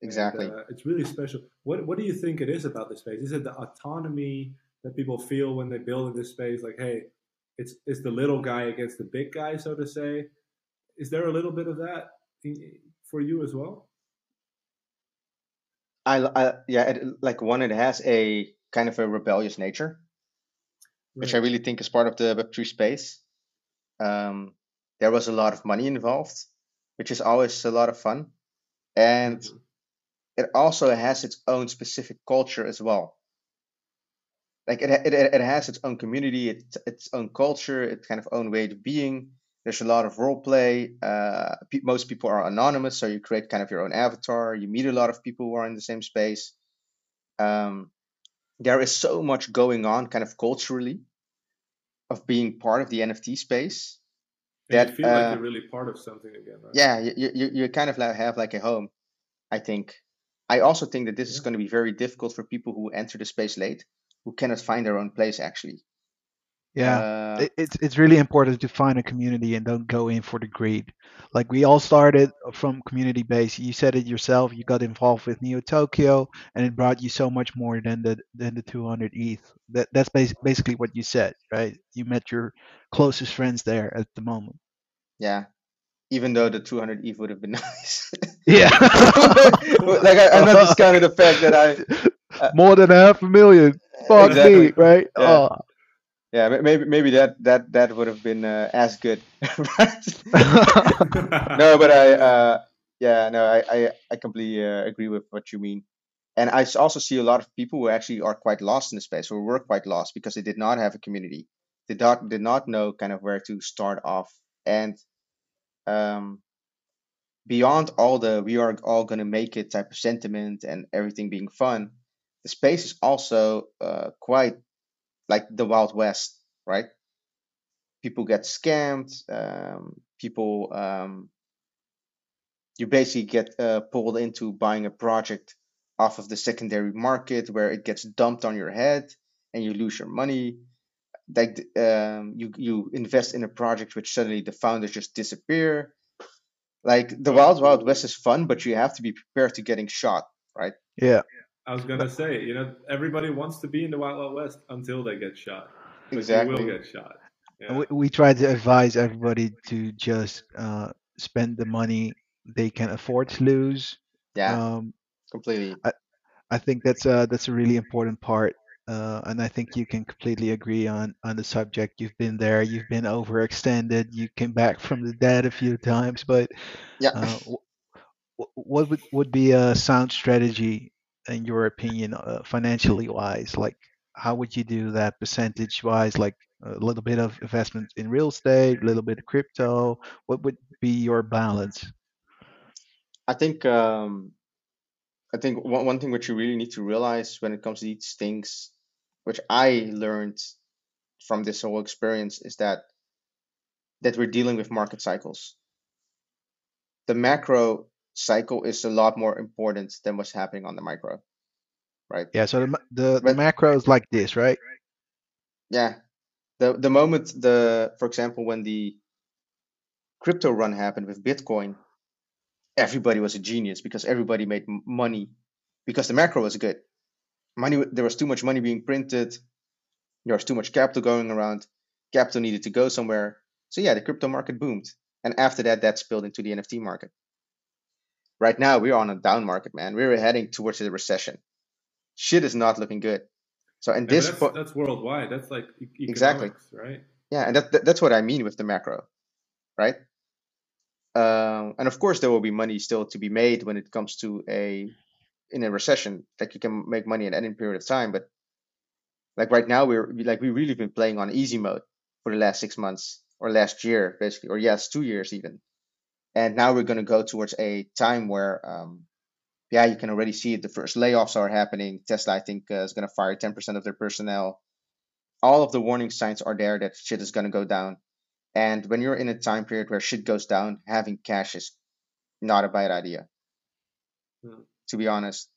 Exactly. And, uh, it's really special. What What do you think it is about this space? Is it the autonomy that people feel when they build in this space? Like, hey, it's it's the little guy against the big guy, so to say. Is there a little bit of that for you as well? I, I yeah, it, like one, it has a kind of a rebellious nature. Which I really think is part of the Web three space. Um, there was a lot of money involved, which is always a lot of fun, and mm-hmm it also has its own specific culture as well. Like it, it, it has its own community, its, its own culture, its kind of own way of being. There's a lot of role play. Uh, pe- most people are anonymous, so you create kind of your own avatar. You meet a lot of people who are in the same space. Um, there is so much going on, kind of culturally, of being part of the NFT space that you feel uh, like you're really part of something again. Right? Yeah, you, you you kind of like have like a home. I think. I also think that this yeah. is going to be very difficult for people who enter the space late, who cannot find their own place actually. Yeah, uh, it, it's it's really important to find a community and don't go in for the greed. Like we all started from community base. You said it yourself. You got involved with Neo Tokyo, and it brought you so much more than the than the 200 ETH. That that's bas- basically what you said, right? You met your closest friends there at the moment. Yeah, even though the 200 ETH would have been nice. Yeah, like I, am not discounting the fact that I uh, more than half a million. Fuck exactly. me, right? Yeah. Oh yeah maybe maybe that that that would have been uh, as good. No but i uh yeah no i i, I completely uh, agree with what you mean. And i also see a lot of people who actually are quite lost in the space or were quite lost because they did not have a community. They did not did not know kind of where to start off. And um beyond all the we are all going to make it type of sentiment and everything being fun the space is also uh, quite like the Wild West, right? People get scammed. Um, people, um, you basically get uh, pulled into buying a project off of the secondary market where it gets dumped on your head and you lose your money. Like um, you, you invest in a project which suddenly the founders just disappear. Like the Wild Wild West is fun, but you have to be prepared to getting shot, right? Yeah. I was gonna say, you know, everybody wants to be in the Wild Wild West until they get shot. Exactly. But you will get shot. Yeah. We, we try to advise everybody to just uh, spend the money they can afford to lose. Yeah. Um, completely. I, I think that's a that's a really important part, uh, and I think you can completely agree on on the subject. You've been there. You've been overextended. You came back from the dead a few times, but yeah. Uh, what would would be a sound strategy in your opinion, uh, financially wise? Like, how would you do that percentage wise? Like a little bit of investment in real estate, a little bit of crypto. What would be your balance? I think um, I think one, one thing which you really need to realize when it comes to these things, which I learned from this whole experience, is that that we're dealing with market cycles. The macro cycle is a lot more important than what's happening on the micro, right? Yeah. So the the, the macro is like this, right? Yeah. The the moment the for example when the crypto run happened with Bitcoin, everybody was a genius because everybody made money because the macro was good. Money there was too much money being printed. There was too much capital going around. Capital needed to go somewhere. So yeah, the crypto market boomed. And after that, that spilled into the NFT market right now we're on a down market, man. We're heading towards a recession. Shit is not looking good. So and yeah, this that's, po- that's, worldwide. That's like exactly right. Yeah, and that, that, that's what I mean with the macro, right? Um, and of course, there will be money still to be made when it comes to a in a recession. Like you can make money in any period of time, but like right now, we're like we really been playing on easy mode for the last six months or last year, basically, or yes, two years even. And now we're going to go towards a time where, um, yeah, you can already see it. The first layoffs are happening. Tesla, I think, uh, is going to fire 10% of their personnel. All of the warning signs are there that shit is going to go down. And when you're in a time period where shit goes down, having cash is not a bad idea. Mm. To be honest,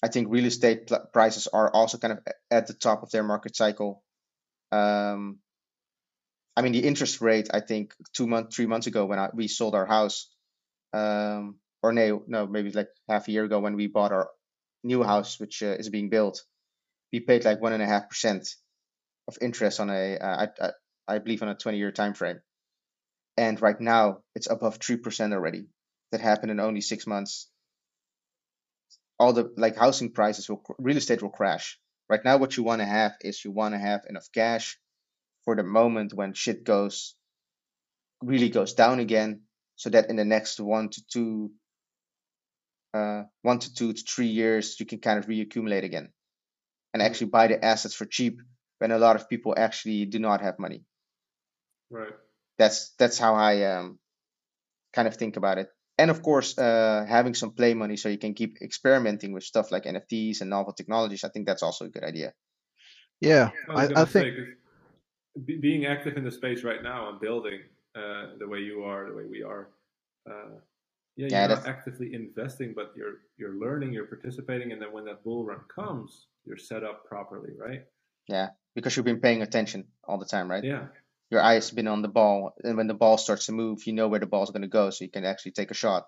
I think real estate pl- prices are also kind of at the top of their market cycle. Um, I mean, the interest rate, I think two months, three months ago when I, we sold our house, um, or no, no, maybe like half a year ago when we bought our new house, which uh, is being built, we paid like one and a half percent of interest on a, uh, I, I, I believe on a 20 year time frame. And right now it's above 3% already. That happened in only six months. All the like housing prices will, real estate will crash. Right now, what you want to have is you want to have enough cash for the moment when shit goes really goes down again so that in the next one to two uh, one to two to three years you can kind of reaccumulate again. And actually buy the assets for cheap when a lot of people actually do not have money. Right. That's that's how i um, kind of think about it. And of course uh, having some play money so you can keep experimenting with stuff like nfts and novel technologies i think that's also a good idea. Yeah i, I, I think being active in the space right now and building uh, the way you are, the way we are. Uh, yeah, Yeah, you're not actively investing, but you're you're learning, you're participating, and then when that bull run comes, you're set up properly, right? Yeah, because you've been paying attention all the time, right? Yeah, Your eyes have been on the ball, and when the ball starts to move, you know where the ball's going to go, so you can actually take a shot.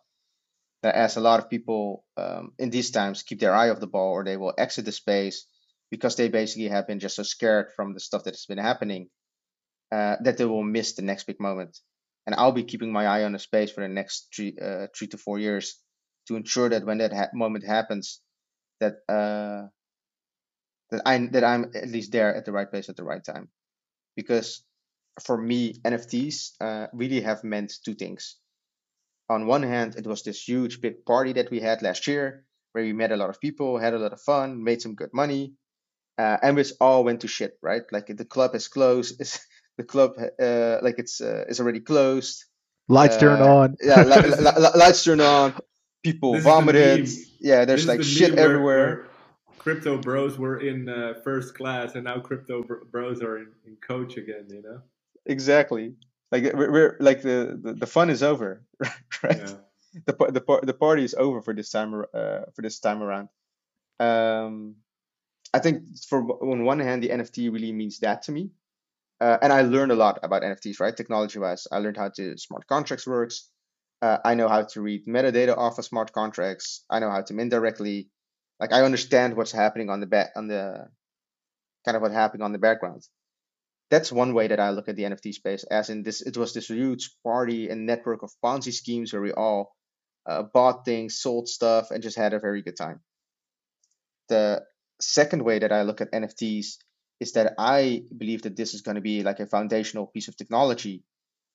That as a lot of people um, in these times keep their eye off the ball, or they will exit the space because they basically have been just so scared from the stuff that has been happening uh, that they will miss the next big moment. And I'll be keeping my eye on the space for the next three, uh, three to four years to ensure that when that ha- moment happens, that uh, that I that I'm at least there at the right place at the right time. Because for me, NFTs uh, really have meant two things. On one hand, it was this huge big party that we had last year where we met a lot of people, had a lot of fun, made some good money, uh, and which all went to shit, right? Like the club is closed, is the club uh, like it's uh, is already closed. Lights turn Uh, on. Yeah, li- li- li- lights turn on, people This is the vomited. Yeah, there's This like the shit meme where- everywhere. where crypto bros were in uh, first class, and now crypto bros are in, in coach again. You know? Exactly. Like we're, we're like the, the the fun is over, right? Yeah. the the the party is over for this time uh, for this time around. Um, I think for on one hand, the NFT really means that to me, uh, and I learned a lot about NFTs, right? Technology wise, I learned how to smart contracts works. Uh, I know how to read metadata off of smart contracts. I know how to mint directly. Like I understand what's happening on the back on the kind of what happening on the background. That's one way that I look at the NFT space, as in this, it was this huge party and network of Ponzi schemes where we all uh, bought things, sold stuff, and just had a very good time. The second way that I look at NFTs is that I believe that this is going to be like a foundational piece of technology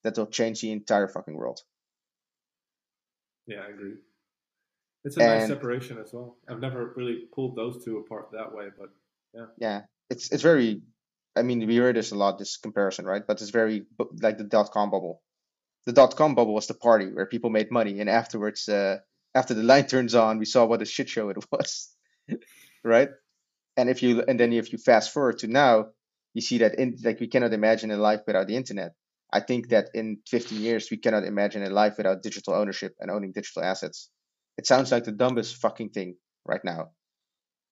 that will change the entire fucking world. Yeah, I agree. It's a nice separation as well. I've never really pulled those two apart that way, but Yeah, Yeah, it's it's very. I mean, we hear this a lot, this comparison, right? But it's very like the dot com bubble. The dot com bubble was the party where people made money, and afterwards, uh, after the light turns on, we saw what a shit show it was, right? And if you and then if you fast forward to now, you see that in like we cannot imagine a life without the internet. I think that in 15 years we cannot imagine a life without digital ownership and owning digital assets. It sounds like the dumbest fucking thing right now.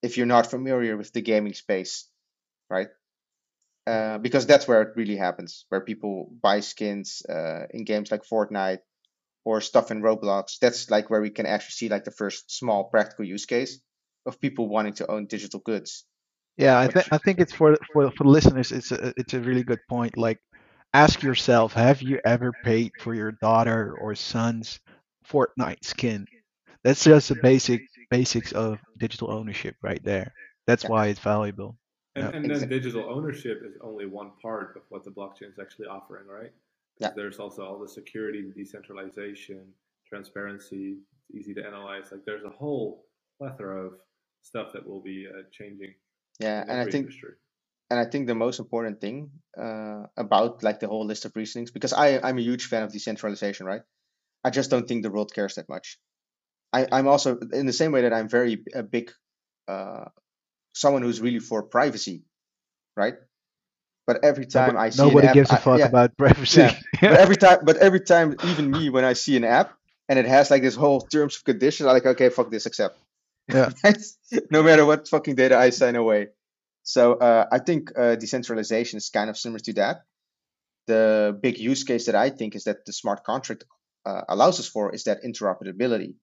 If you're not familiar with the gaming space, right? Uh, because that's where it really happens, where people buy skins uh, in games like Fortnite or stuff in Roblox. That's like where we can actually see like the first small practical use case of people wanting to own digital goods. Yeah, I Which- think I think it's for for for listeners. It's a it's a really good point. Like, ask yourself: Have you ever paid for your daughter or son's Fortnite skin? That's just the basic basics of digital ownership right there. That's Yeah. why it's valuable. and, Yeah. and then Exa- digital ownership is only one part of what the blockchain is actually offering, right? Yeah. There's also all the security, decentralization, transparency. It's easy to analyze. Like there's a whole plethora of stuff that will be uh, changing. Yeah, and I think industry. and I think the most important thing uh, about like the whole list of reasonings, because I I'm a huge fan of decentralization, right? I just don't think the world cares that much. I I'm also in the same way that I'm very a big uh, someone who's really for privacy, right? But every time I see an Nobody app- gives a fuck yeah, about privacy. yeah. but every time, but every time, even me, when I see an app and it has like this whole terms of conditions, I'm like, okay, fuck this, accept. Yeah. No matter what fucking data I sign away. So uh, I think uh, decentralization is kind of similar to that. The big use case that I think is that the smart contract uh, allows us for is that interoperability.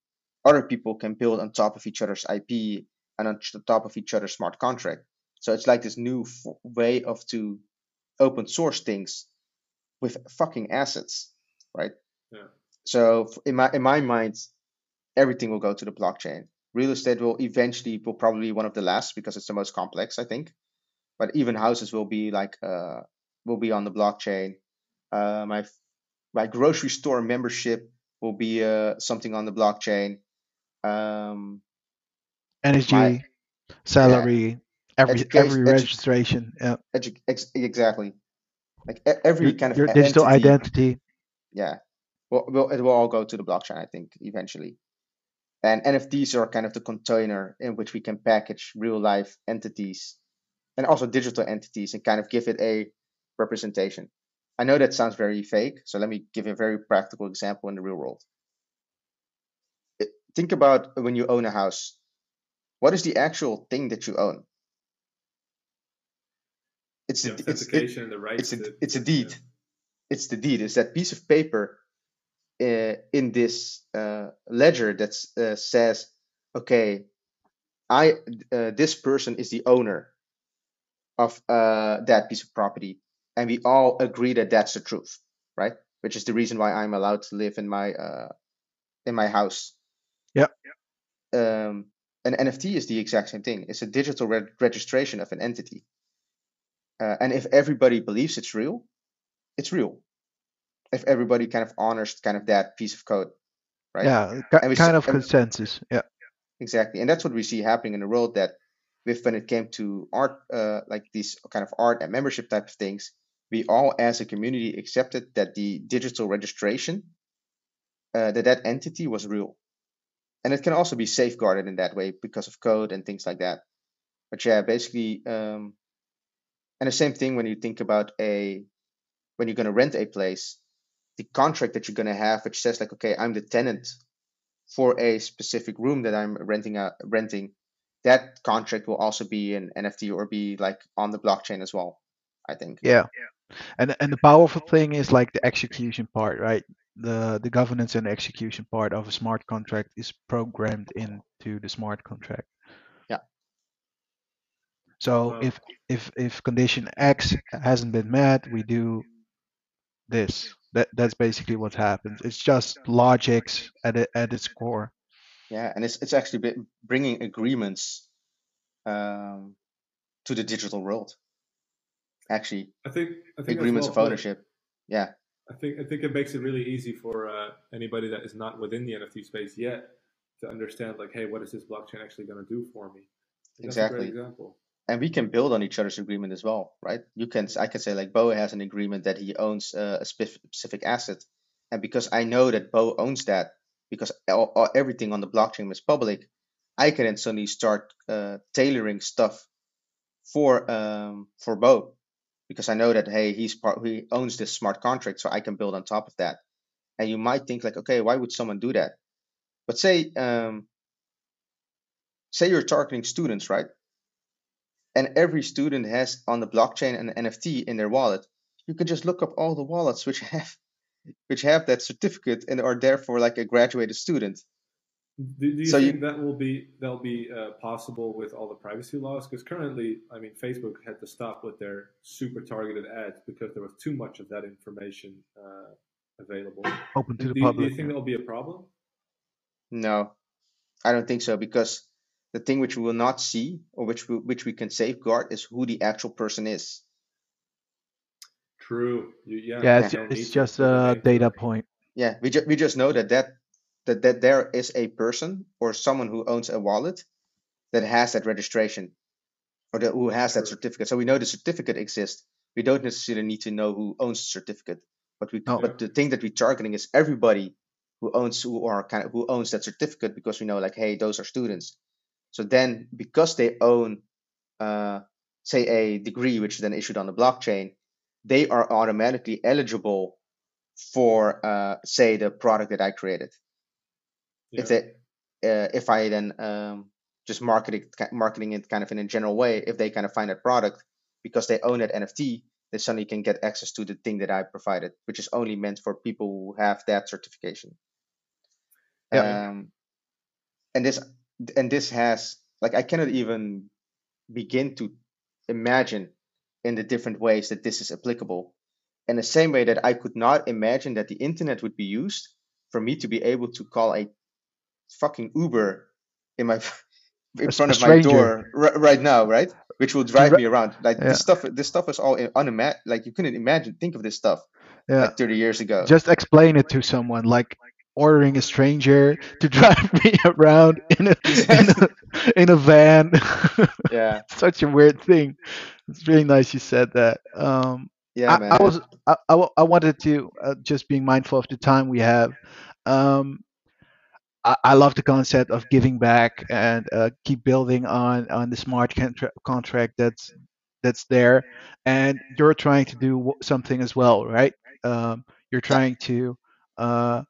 Other people can build on top of each other's IP and on t- top of each other's smart contract. So it's like this new f- way of to open source things with fucking assets, right? Yeah. So in my in my mind, everything will go to the blockchain. Real estate will eventually will probably be one of the last because it's the most complex, I think. But even houses will be like uh will be on the blockchain. Uh, my my grocery store membership will be uh something on the blockchain. Um, Energy, My- salary, every Education- every edu- registration. Yeah. edu- ex- exactly. Like every Your, kind of your digital entity- identity. yeah well, well it will all go to the blockchain i think eventually and nfts are kind of the container in which we can package real life entities and also digital entities and kind of give it a representation I know that sounds very fake, so let me give you a very practical example in the real world. Think about when you own a house. What is the actual thing that you own? It's The it's it, the it's a it's a yeah. deed. It's the deed. It's that piece of paper in this uh, ledger that uh, says, okay, I uh, this person is the owner of uh, that piece of property, and we all agree that that's the truth, right? Which is the reason why I'm allowed to live in my uh, in my house. Yeah. Um, an NFT is the exact same thing. It's a digital re- registration of an entity, uh, and if everybody believes it's real, it's real. If everybody kind of honors kind of that piece of code, right? Yeah, And we kind s- of consensus. Yeah. Exactly, and that's what we see happening in the world. That with when it came to art, uh, like these kind of art and membership type of things, we all as a community accepted that the digital registration, uh, that that entity was real, and it can also be safeguarded in that way because of code and things like that. But yeah, basically, um, and the same thing when you think about a when you're going to rent a place, the contract that you're going to have, which says like, okay, I'm the tenant for a specific room that I'm renting out renting, that contract will also be an NFT or be like on the blockchain as well. I think. Yeah. And and the powerful thing is like the execution part, right? The the governance and execution part of a smart contract is programmed into the smart contract. Yeah. So if if if condition X hasn't been met, we do this. That that's basically what happens. It's just logics at it, at its core. Yeah, and it's it's actually bringing agreements um, to the digital world. Actually, I think I think agreements well of put. ownership. Yeah, I think I think it makes it really easy for uh, anybody that is not within the NFT space yet to understand like, hey, what is this blockchain actually going to do for me? And That's a Exactly. great example. And we can build on each other's agreement as well, right? You can I can say like Bo has an agreement that he owns uh, a specific asset, and because I know that Bo owns that, because all, all, everything on the blockchain is public, I can then suddenly start uh, tailoring stuff for um, for Bo, because I know that hey he's part he owns this smart contract, so I can build on top of that. And you might think like, okay, why would someone do that? But say um, say you're targeting students, right? And every student has on the blockchain an NFT in their wallet, you can just look up all the wallets which have which have that certificate and are therefore like a graduated student. Do, do you So you- that will be that'll be uh, possible with all the privacy laws? Because currently, I mean, Facebook had to stop with their super targeted ads because there was too much of that information uh, available. Open to Do, the do you- do you think that'll be a problem? No, I don't think so because the thing which we will not see or which we, which we can safeguard is who the actual person is. True. Yeah. Yeah, it's, don't it's just a a name to data point. Yeah, we just we just know that that that, that there is a person or someone who owns a wallet that has that registration or that, who has that True. certificate. So we know the certificate exists. We don't necessarily need to know who owns the certificate. But we No. but the thing that we're targeting is everybody who owns who are kind of who owns that certificate because we know like hey those are students. So then because they own uh, say a degree which is then issued on the blockchain, they are automatically eligible for uh, say the product that I created. If they uh, if I then um, just market it, marketing it kind of in a general way, if they kind of find that product because they own that NFT, they suddenly can get access to the thing that I provided, which is only meant for people who have that certification. Yeah. Um, and this and this has like I cannot even begin to imagine in the different ways that this is applicable. In the same way that I could not imagine that the internet would be used for me to be able to call a fucking Uber in my in A- front a of my door r- right now, right? Which will drive me around. Like Yeah. this stuff, this stuff is all unimagine. Like you couldn't imagine. Think of this stuff Yeah. like 30 years ago. Just explain it to someone, like ordering a stranger to drive me around in a in a, in a van. yeah, Such a weird thing. It's really nice you said that. Um, yeah, I, man. I was I, I, I wanted to uh, just being mindful of the time we have. Um, I, I love the concept of giving back and uh, keep building on on the smart contra- contract that's that's there, and you're trying to do something as well, right? Um, you're trying to uh,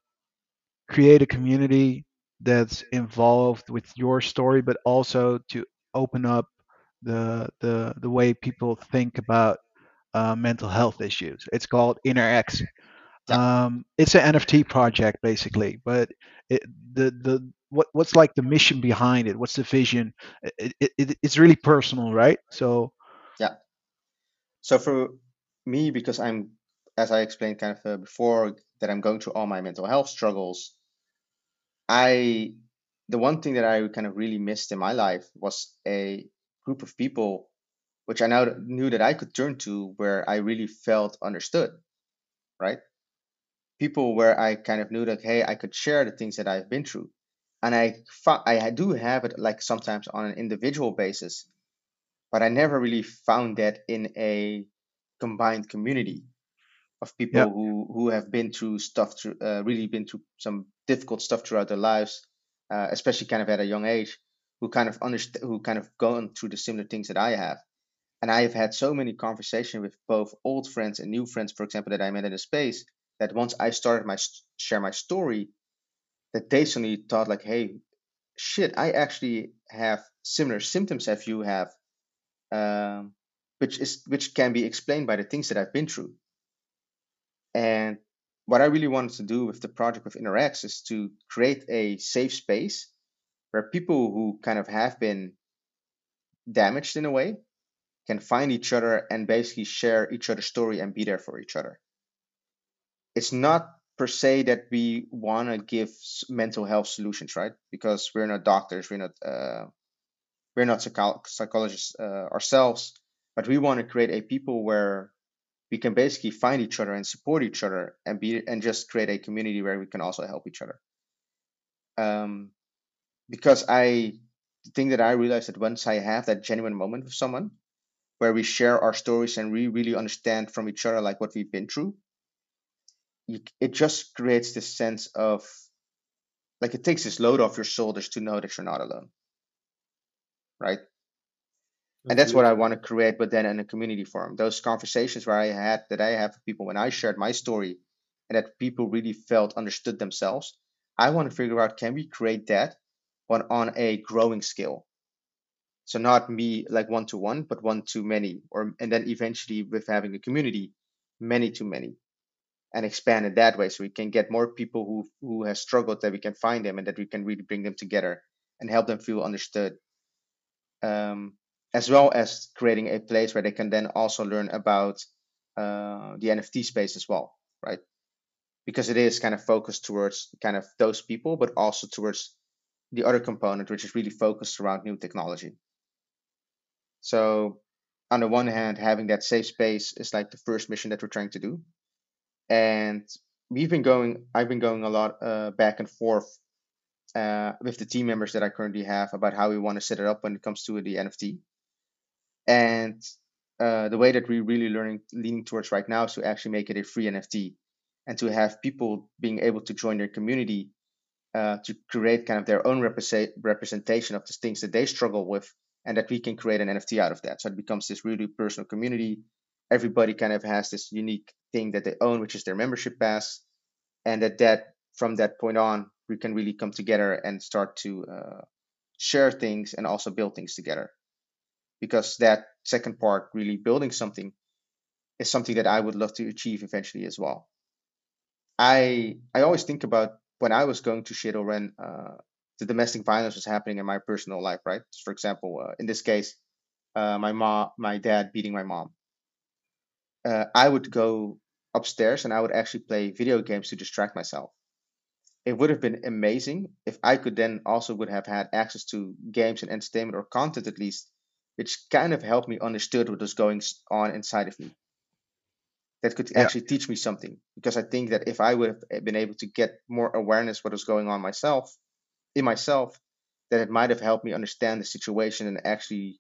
create a community that's involved with your story, but also to open up the the the way people think about uh, mental health issues. It's called InnerX. Yeah. Um, it's an NFT project basically, but it, the the what what's like the mission behind it? What's the vision? It, it, it, it's really personal, right? So Yeah. So for me, because I'm, as I explained kind of uh, before, that I'm going through all my mental health struggles, I, the one thing that I kind of really missed in my life was a group of people which I now knew that I could turn to where I really felt understood, right? People where I kind of knew that, hey, I could share the things that I've been through. And I, I do have it like sometimes on an individual basis, but I never really found that in a combined community of people who who have been through stuff, through, uh, really been through some difficult stuff throughout their lives, uh, especially kind of at a young age, who kind of understand, who kind of gone through the similar things that I have. And I have had so many conversations with both old friends and new friends, for example, that I met in the space, that once I started my share my story, that they suddenly thought like, hey, shit, I actually have similar symptoms as you have, um, which is which can be explained by the things that I've been through. And what I really wanted to do with the project with InnerX is to create a safe space where people who kind of have been damaged in a way can find each other and basically share each other's story and be there for each other. It's not per se that we want to give mental health solutions, right? Because we're not doctors, we're not uh, we're not psycho- psychologists uh, ourselves, but we want to create a people where we can basically find each other and support each other and be and just create a community where we can also help each other. Um, because I the thing that I realized that once I have that genuine moment with someone where we share our stories and we really understand from each other like what we've been through, it just creates this sense of like it takes this load off your shoulders to know that you're not alone, right? And that's what I want to create, but then in a community forum. Those conversations where I had that I have with people when I shared my story and that people really felt understood themselves. I want to figure out can we create that on, on a growing scale? So not me like one to one, but one to many, or and then eventually with having a community, many to many, and expand it that way so we can get more people who who has struggled that we can find them and that we can really bring them together and help them feel understood. Um, as well as creating a place where they can then also learn about uh, the NFT space as well, right? Because it is kind of focused towards kind of those people, but also towards the other component, which is really focused around new technology. So, on the one hand, having that safe space is like the first mission that we're trying to do, and we've been going. I've been going a lot uh, back and forth uh, with the team members that I currently have about how we want to set it up when it comes to the NFT. And uh, the way that we're really learning, leaning towards right now is to actually make it a free NFT and to have people being able to join their community uh, to create kind of their own represent- representation of the things that they struggle with and that we can create an NFT out of that. So it becomes this really personal community. Everybody kind of has this unique thing that they own, which is their membership pass. And that, that from that point on, we can really come together and start to uh, share things and also build things together because that second part, really building something, is something that I would love to achieve eventually as well. I I always think about when I was going to or uh, the domestic violence was happening in my personal life, right? For example, uh, in this case, uh, my mom, my dad beating my mom. Uh, I would go upstairs and I would actually play video games to distract myself. It would have been amazing if I could then also would have had access to games and entertainment or content at least which kind of helped me understood what was going on inside of me. That could yeah, actually teach me something because I think that if I would have eh, been able to get more awareness what was going on myself in myself, that it might have helped me understand the situation and actually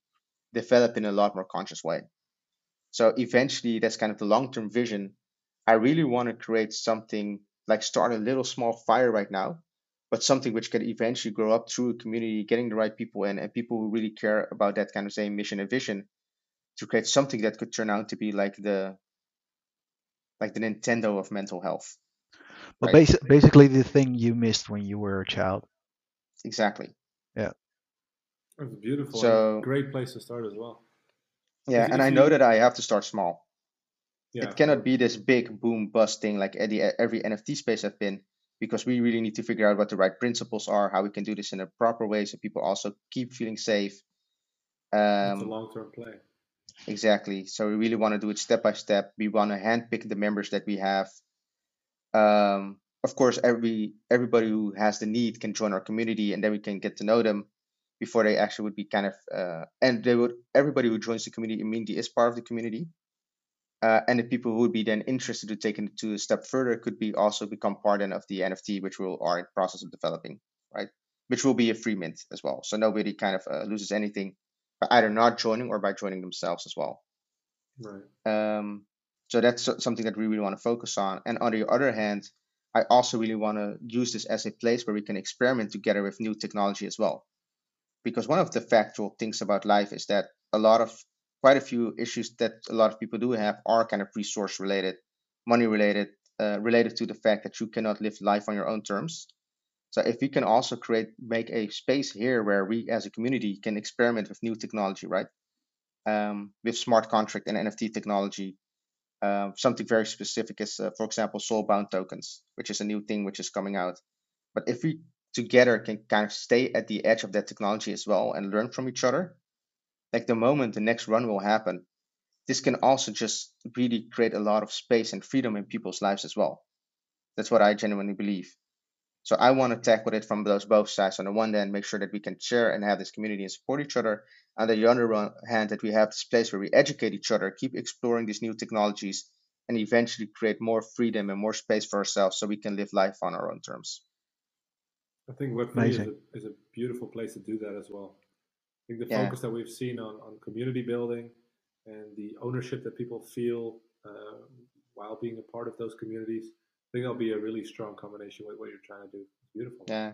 develop in a lot more conscious way. So eventually, that's kind of the long-term vision. I really want to create something like start a little small fire right now but something which can eventually grow up through a community, getting the right people in, and people who really care about that kind of same mission and vision to create something that could turn out to be like the like the Nintendo of mental health. But right? basi- basically, the thing you missed when you were a child. Exactly. Yeah. That's beautiful. So great place to start as well. Yeah, and I know that I have to start small. Yeah, it cannot be this big boom bust thing like every every NFT space I've been because we really need to figure out what the right principles are, how we can do this in a proper way so people also keep feeling safe. Um, it's a long term play. Exactly. So we really want to do it step by step. We want to handpick the members that we have. Um, of course, every everybody who has the need can join our community, and then we can get to know them before they actually would be kind of. Uh, and they would everybody who joins the community immediately is part of the community. Uh, and the people who would be then interested to take it to a step further could be also become part of the NFT, which we are in process of developing, right? Which will be a free mint as well. So nobody kind of uh, loses anything by either not joining or by joining themselves as well. Right. Um, so that's something that we really want to focus on. And on the other hand, I also really want to use this as a place where we can experiment together with new technology as well. Because one of the factual things about life is that a lot of quite a few issues that a lot of people do have are kind of resource related, money related, uh, related to the fact that you cannot live life on your own terms. So if we can also create, make a space here where we as a community can experiment with new technology, right? Um, with smart contract and NFT technology, uh, something very specific is, uh, for example, soulbound tokens, which is a new thing which is coming out. But if we together can kind of stay at the edge of that technology as well and learn from each other, like the moment the next run will happen, this can also just really create a lot of space and freedom in people's lives as well. That's what I genuinely believe. So I want to tackle it from those both sides. On the one hand, make sure that we can share and have this community and support each other. On the other hand, that we have this place where we educate each other, keep exploring these new technologies, and eventually create more freedom and more space for ourselves so we can live life on our own terms. I think Web3 is a, is a beautiful place to do that as well. Think the yeah. focus that we've seen on, on community building and the ownership that people feel uh, while being a part of those communities, I think that'll be a really strong combination with what you're trying to do. It's beautiful. Yeah.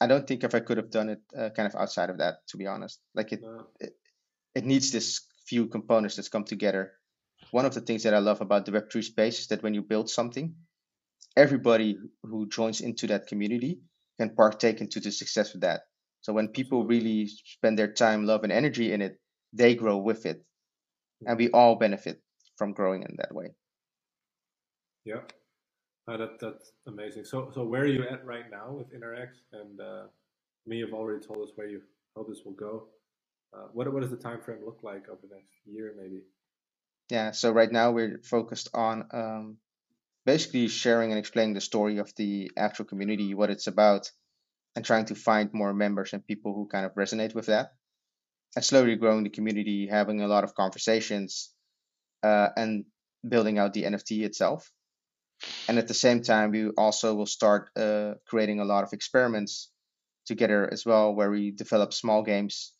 I don't think if I could have done it uh, kind of outside of that, to be honest. Like it, no. it, it needs this few components that come together. One of the things that I love about the Web3 space is that when you build something, everybody who joins into that community can partake into the success of that. So when people really spend their time, love, and energy in it, they grow with it, and we all benefit from growing in that way. Yeah, uh, that that's amazing. So so where are you at right now with InnerX? And uh, me, you've already told us where you hope this will go. Uh, what what does the time frame look like over the next year, maybe? Yeah. So right now we're focused on um, basically sharing and explaining the story of the actual community, what it's about, and trying to find more members and people who kind of resonate with that. And slowly growing the community having a lot of conversations uh, and building out the nft itself. And at the same time we also will start uh, creating a lot of experiments together as well where we develop small games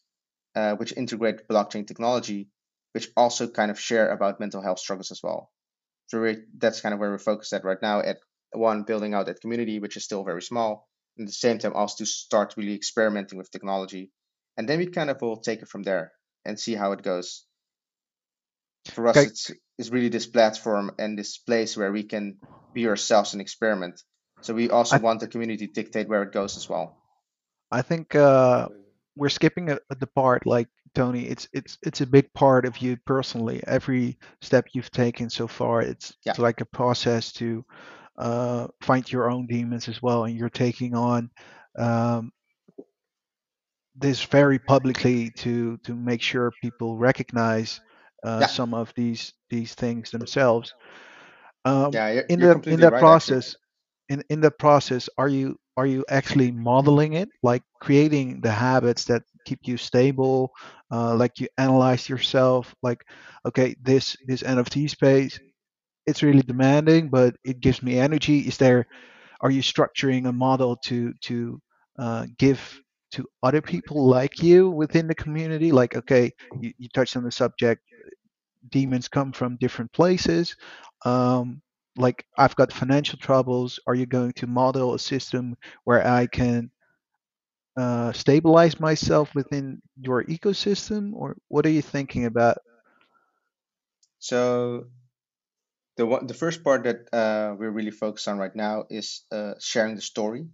uh, which integrate blockchain technology which also kind of share about mental health struggles as well. So that's kind of where we're focused at right now at one building out that community which is still very small at the same time also to start really experimenting with technology. And then we kind of will take it from there and see how it goes. For us okay. it's, it's really this platform and this place where we can be ourselves and experiment. So we also I, want the community to dictate where it goes as well. I think uh, we're skipping a, the part like Thony it's it's it's a big part of you personally. Every step you've taken so far it's, yeah. it's like a process to uh, find your own demons as well, and you're taking on um, this very publicly to to make sure people recognize uh, yeah. some of these these things themselves. Um, yeah, you're, in the in that right, process, actually. in in the process, are you are you actually modeling it, like creating the habits that keep you stable, uh, like you analyze yourself, like okay, this this NFT space it's really demanding, but it gives me energy. Is there, are you structuring a model to to uh, give to other people like you within the community? Like, okay, you, you touched on the subject. Demons come from different places. Um, like, I've got financial troubles. Are you going to model a system where I can uh, stabilize myself within your ecosystem, or what are you thinking about So the one, the first part that uh, we're really focused on right now is uh, sharing the story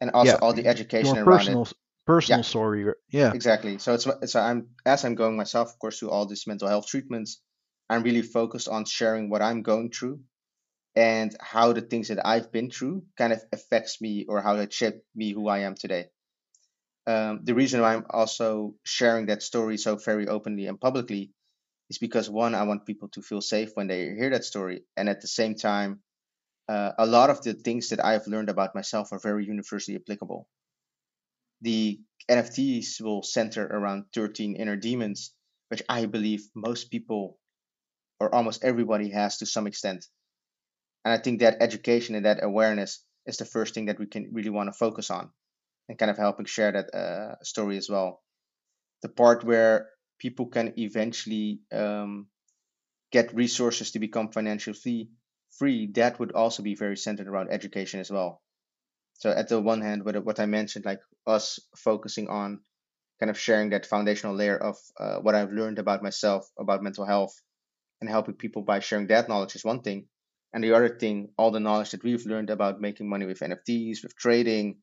and also Yeah, all the education more around it. personal personal story. Yeah, Exactly. So it's so I'm as I'm going myself, of course, through all these mental health treatments, I'm really focused on sharing what I'm going through and how the things that I've been through kind of affects me or how it shaped me who I am today. Um, the reason why I'm also sharing that story so very openly and publicly is because one, I want people to feel safe when they hear that story, and at the same time, uh, a lot of the things that I've learned about myself are very universally applicable. The NFTs will center around 13 inner demons, which I believe most people or almost everybody has to some extent. And I think that education and that awareness is the first thing that we can really want to focus on and kind of helping share that uh, story as well. The part where people can eventually um, get resources to become financially free, that would also be very centered around education as well. So at the one hand, what, what I mentioned, like us focusing on kind of sharing that foundational layer of uh, what I've learned about myself, about mental health, and helping people by sharing that knowledge is one thing. And the other thing, all the knowledge that we've learned about making money with NFTs, with trading,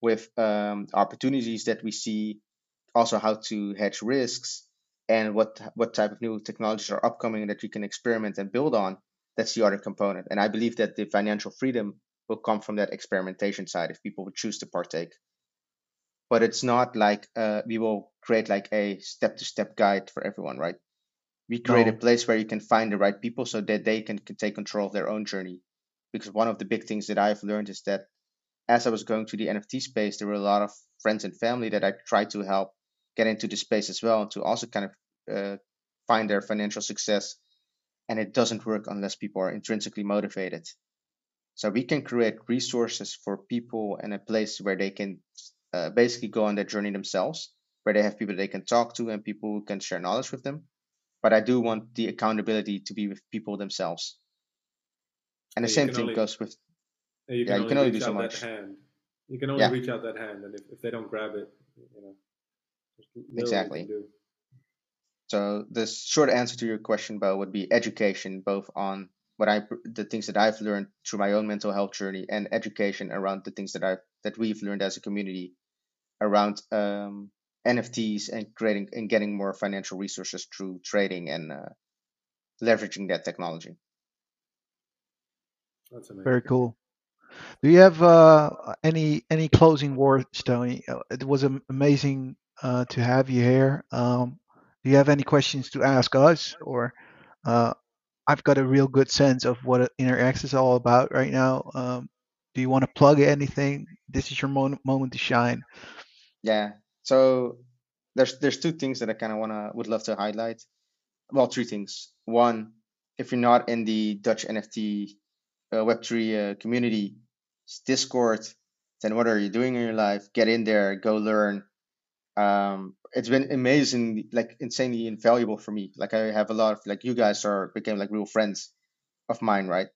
with um, opportunities that we see, also how to hedge risks, and what what type of new technologies are upcoming that you can experiment and build on. That's the other component. And I believe that the financial freedom will come from that experimentation side if people would choose to partake. But it's not like uh, we will create like a step to step guide for everyone, right? We create a place where you can find the right people so that they can, can take control of their own journey. Because one of the big things that I've learned is that as I was going to the NFT space, there were a lot of friends and family that I tried to help get into the space as well to also kind of uh, find their financial success. And it doesn't work unless people are intrinsically motivated. So we can create resources for people and a place where they can uh, basically go on their journey themselves, where they have people they can talk to and people who can share knowledge with them. But I do want the accountability to be with people themselves. And the Yeah, same thing only goes with yeah, you yeah, can you only can only reach do so out that much. hand. You can only Yeah, reach out that hand, and if, if they don't grab it, you know, there's little you can exactly. So the short answer to your question, Bo, would be education, both on what I the things that I've learned through my own mental health journey, and education around the things that I've that we've learned as a community around um, NFTs and creating and getting more financial resources through trading and uh, leveraging that technology. That's amazing. very cool. Do you have uh, any any closing words, Thony? Uh, It was am- amazing uh, to have you here. Um, do you have any questions to ask us, or uh, I've got a real good sense of what InnerX is all about right now. Um, do you want to plug anything? This is your mo- moment to shine. Yeah. So there's there's two things that I kind of wanna would love to highlight. Well, three things. One, if you're not in the Dutch NFT uh, Web3 uh, community, Discord, then what are you doing in your life? Get in there, go learn. Um, it's been amazing, like insanely invaluable for me. Like I have a lot of like you guys are became like real friends of mine, right?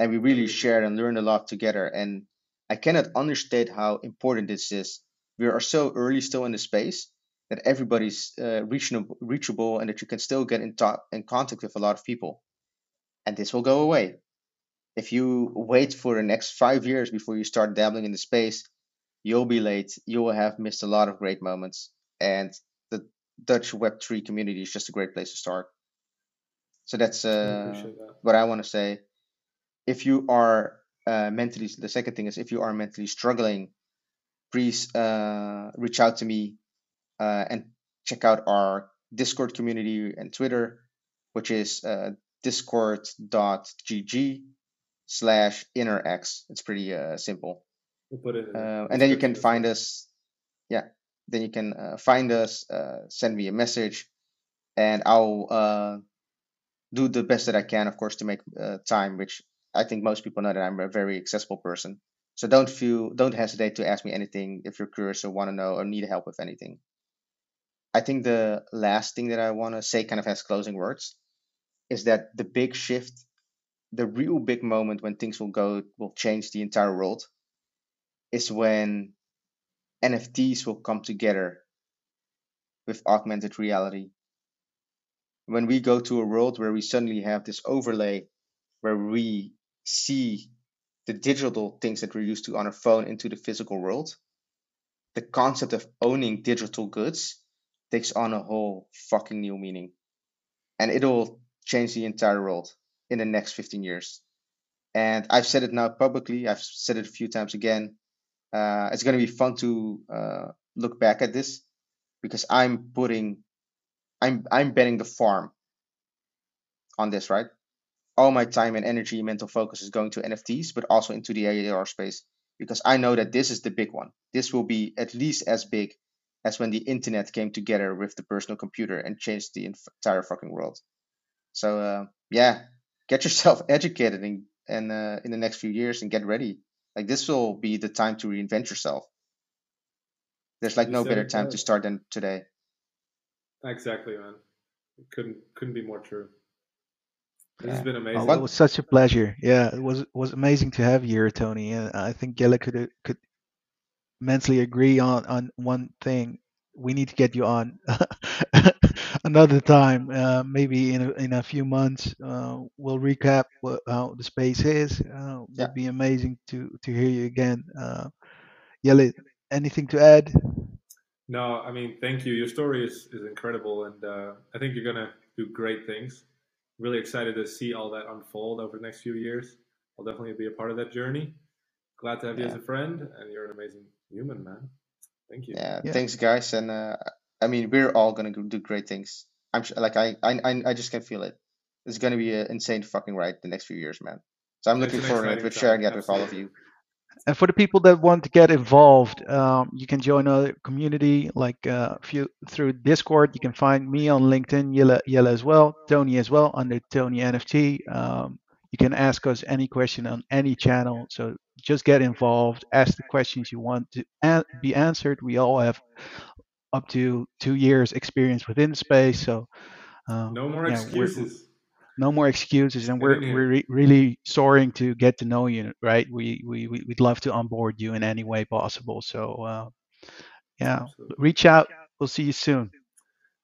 And we really shared and learned a lot together. And I cannot understate how important this is. We are so early still in the space that everybody's uh, reachable, reachable, and that you can still get in, to- in contact with a lot of people. And this will go away if you wait for the next five years before you start dabbling in the space, you'll be late. You will have missed a lot of great moments. And the Dutch Web3 community is just a great place to start. So that's uh, appreciate that. what I want to say. If you are uh, mentally, the second thing is if you are mentally struggling, please uh, reach out to me uh, and check out our Discord community and Twitter, which is uh, discord.gg slash innerx. It's pretty uh, simple. We'll put it in the Uh, and then you can find us. Yeah, then you can uh, find us, uh, send me a message, and I'll uh, do the best that I can, of course, to make uh, time. Which I think most people know that I'm a very accessible person. So don't feel, don't hesitate to ask me anything if you're curious or want to know or need help with anything. I think the last thing that I want to say, kind of as closing words, is that the big shift, the real big moment when things will go, will change the entire world, is when NFTs will come together with augmented reality. when we go to a world where we suddenly have this overlay where we see the digital things that we're used to on our phone into the physical world, the concept of owning digital goods takes on a whole fucking new meaning. And it'll change the entire world in the next 15 years. And I've said it now publicly, I've said it a few times again. Uh, it's going to be fun to uh, look back at this because I'm putting, I'm, I'm betting the farm on this, right? all my time and energy, mental focus is going to NFTs, but also into the AR space because I know that this is the big one. This will be at least as big as when the internet came together with the personal computer and changed the entire fucking world. So uh, yeah, get yourself educated in and uh, in the next few years and get ready. Like this will be the time to reinvent yourself. There's like you no better time to start than today. Exactly, man. It couldn't couldn't be more true. This has been amazing. Oh, it was such a pleasure. Yeah, it was was amazing to have you here, Thony. And I think Jelle could could mentally agree on on one thing. We need to get you on another time, uh, maybe in a, in a few months. Uh, we'll recap what, how the space is. Uh, yeah. It'd be amazing to to hear you again. Uh, Jelle, anything to add? No, I mean, thank you. Your story is, is incredible, and uh, I think you're gonna do great things really excited to see all that unfold over the next few years. I'll definitely be a part of that journey. Glad to have yeah. you as a friend, and you're an amazing human, man. Thank you. Yeah, yeah. thanks, guys. And uh, I mean, we're all gonna do great things. I'm sure, like I, I, I just can feel it. It's gonna be an insane fucking ride the next few years, man. So I'm it's looking forward to sharing that with all of you. And for the people that want to get involved, um, you can join our community like uh, few, through Discord. You can find me on LinkedIn, Jelle, Jelle as well, Thony as well under Thony NFT. Um, you can ask us any question on any channel. So just get involved, ask the questions you want to an- be answered. We all have up to two years experience within the space, so um, no more yeah, excuses. no more excuses and we're, we're re- really soaring to get to know you right? We, we we'd love to onboard you in any way possible so uh, yeah Absolutely. reach out. We'll see you soon.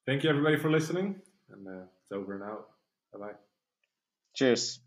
Thank you everybody for listening and uh, it's over and out. Bye bye cheers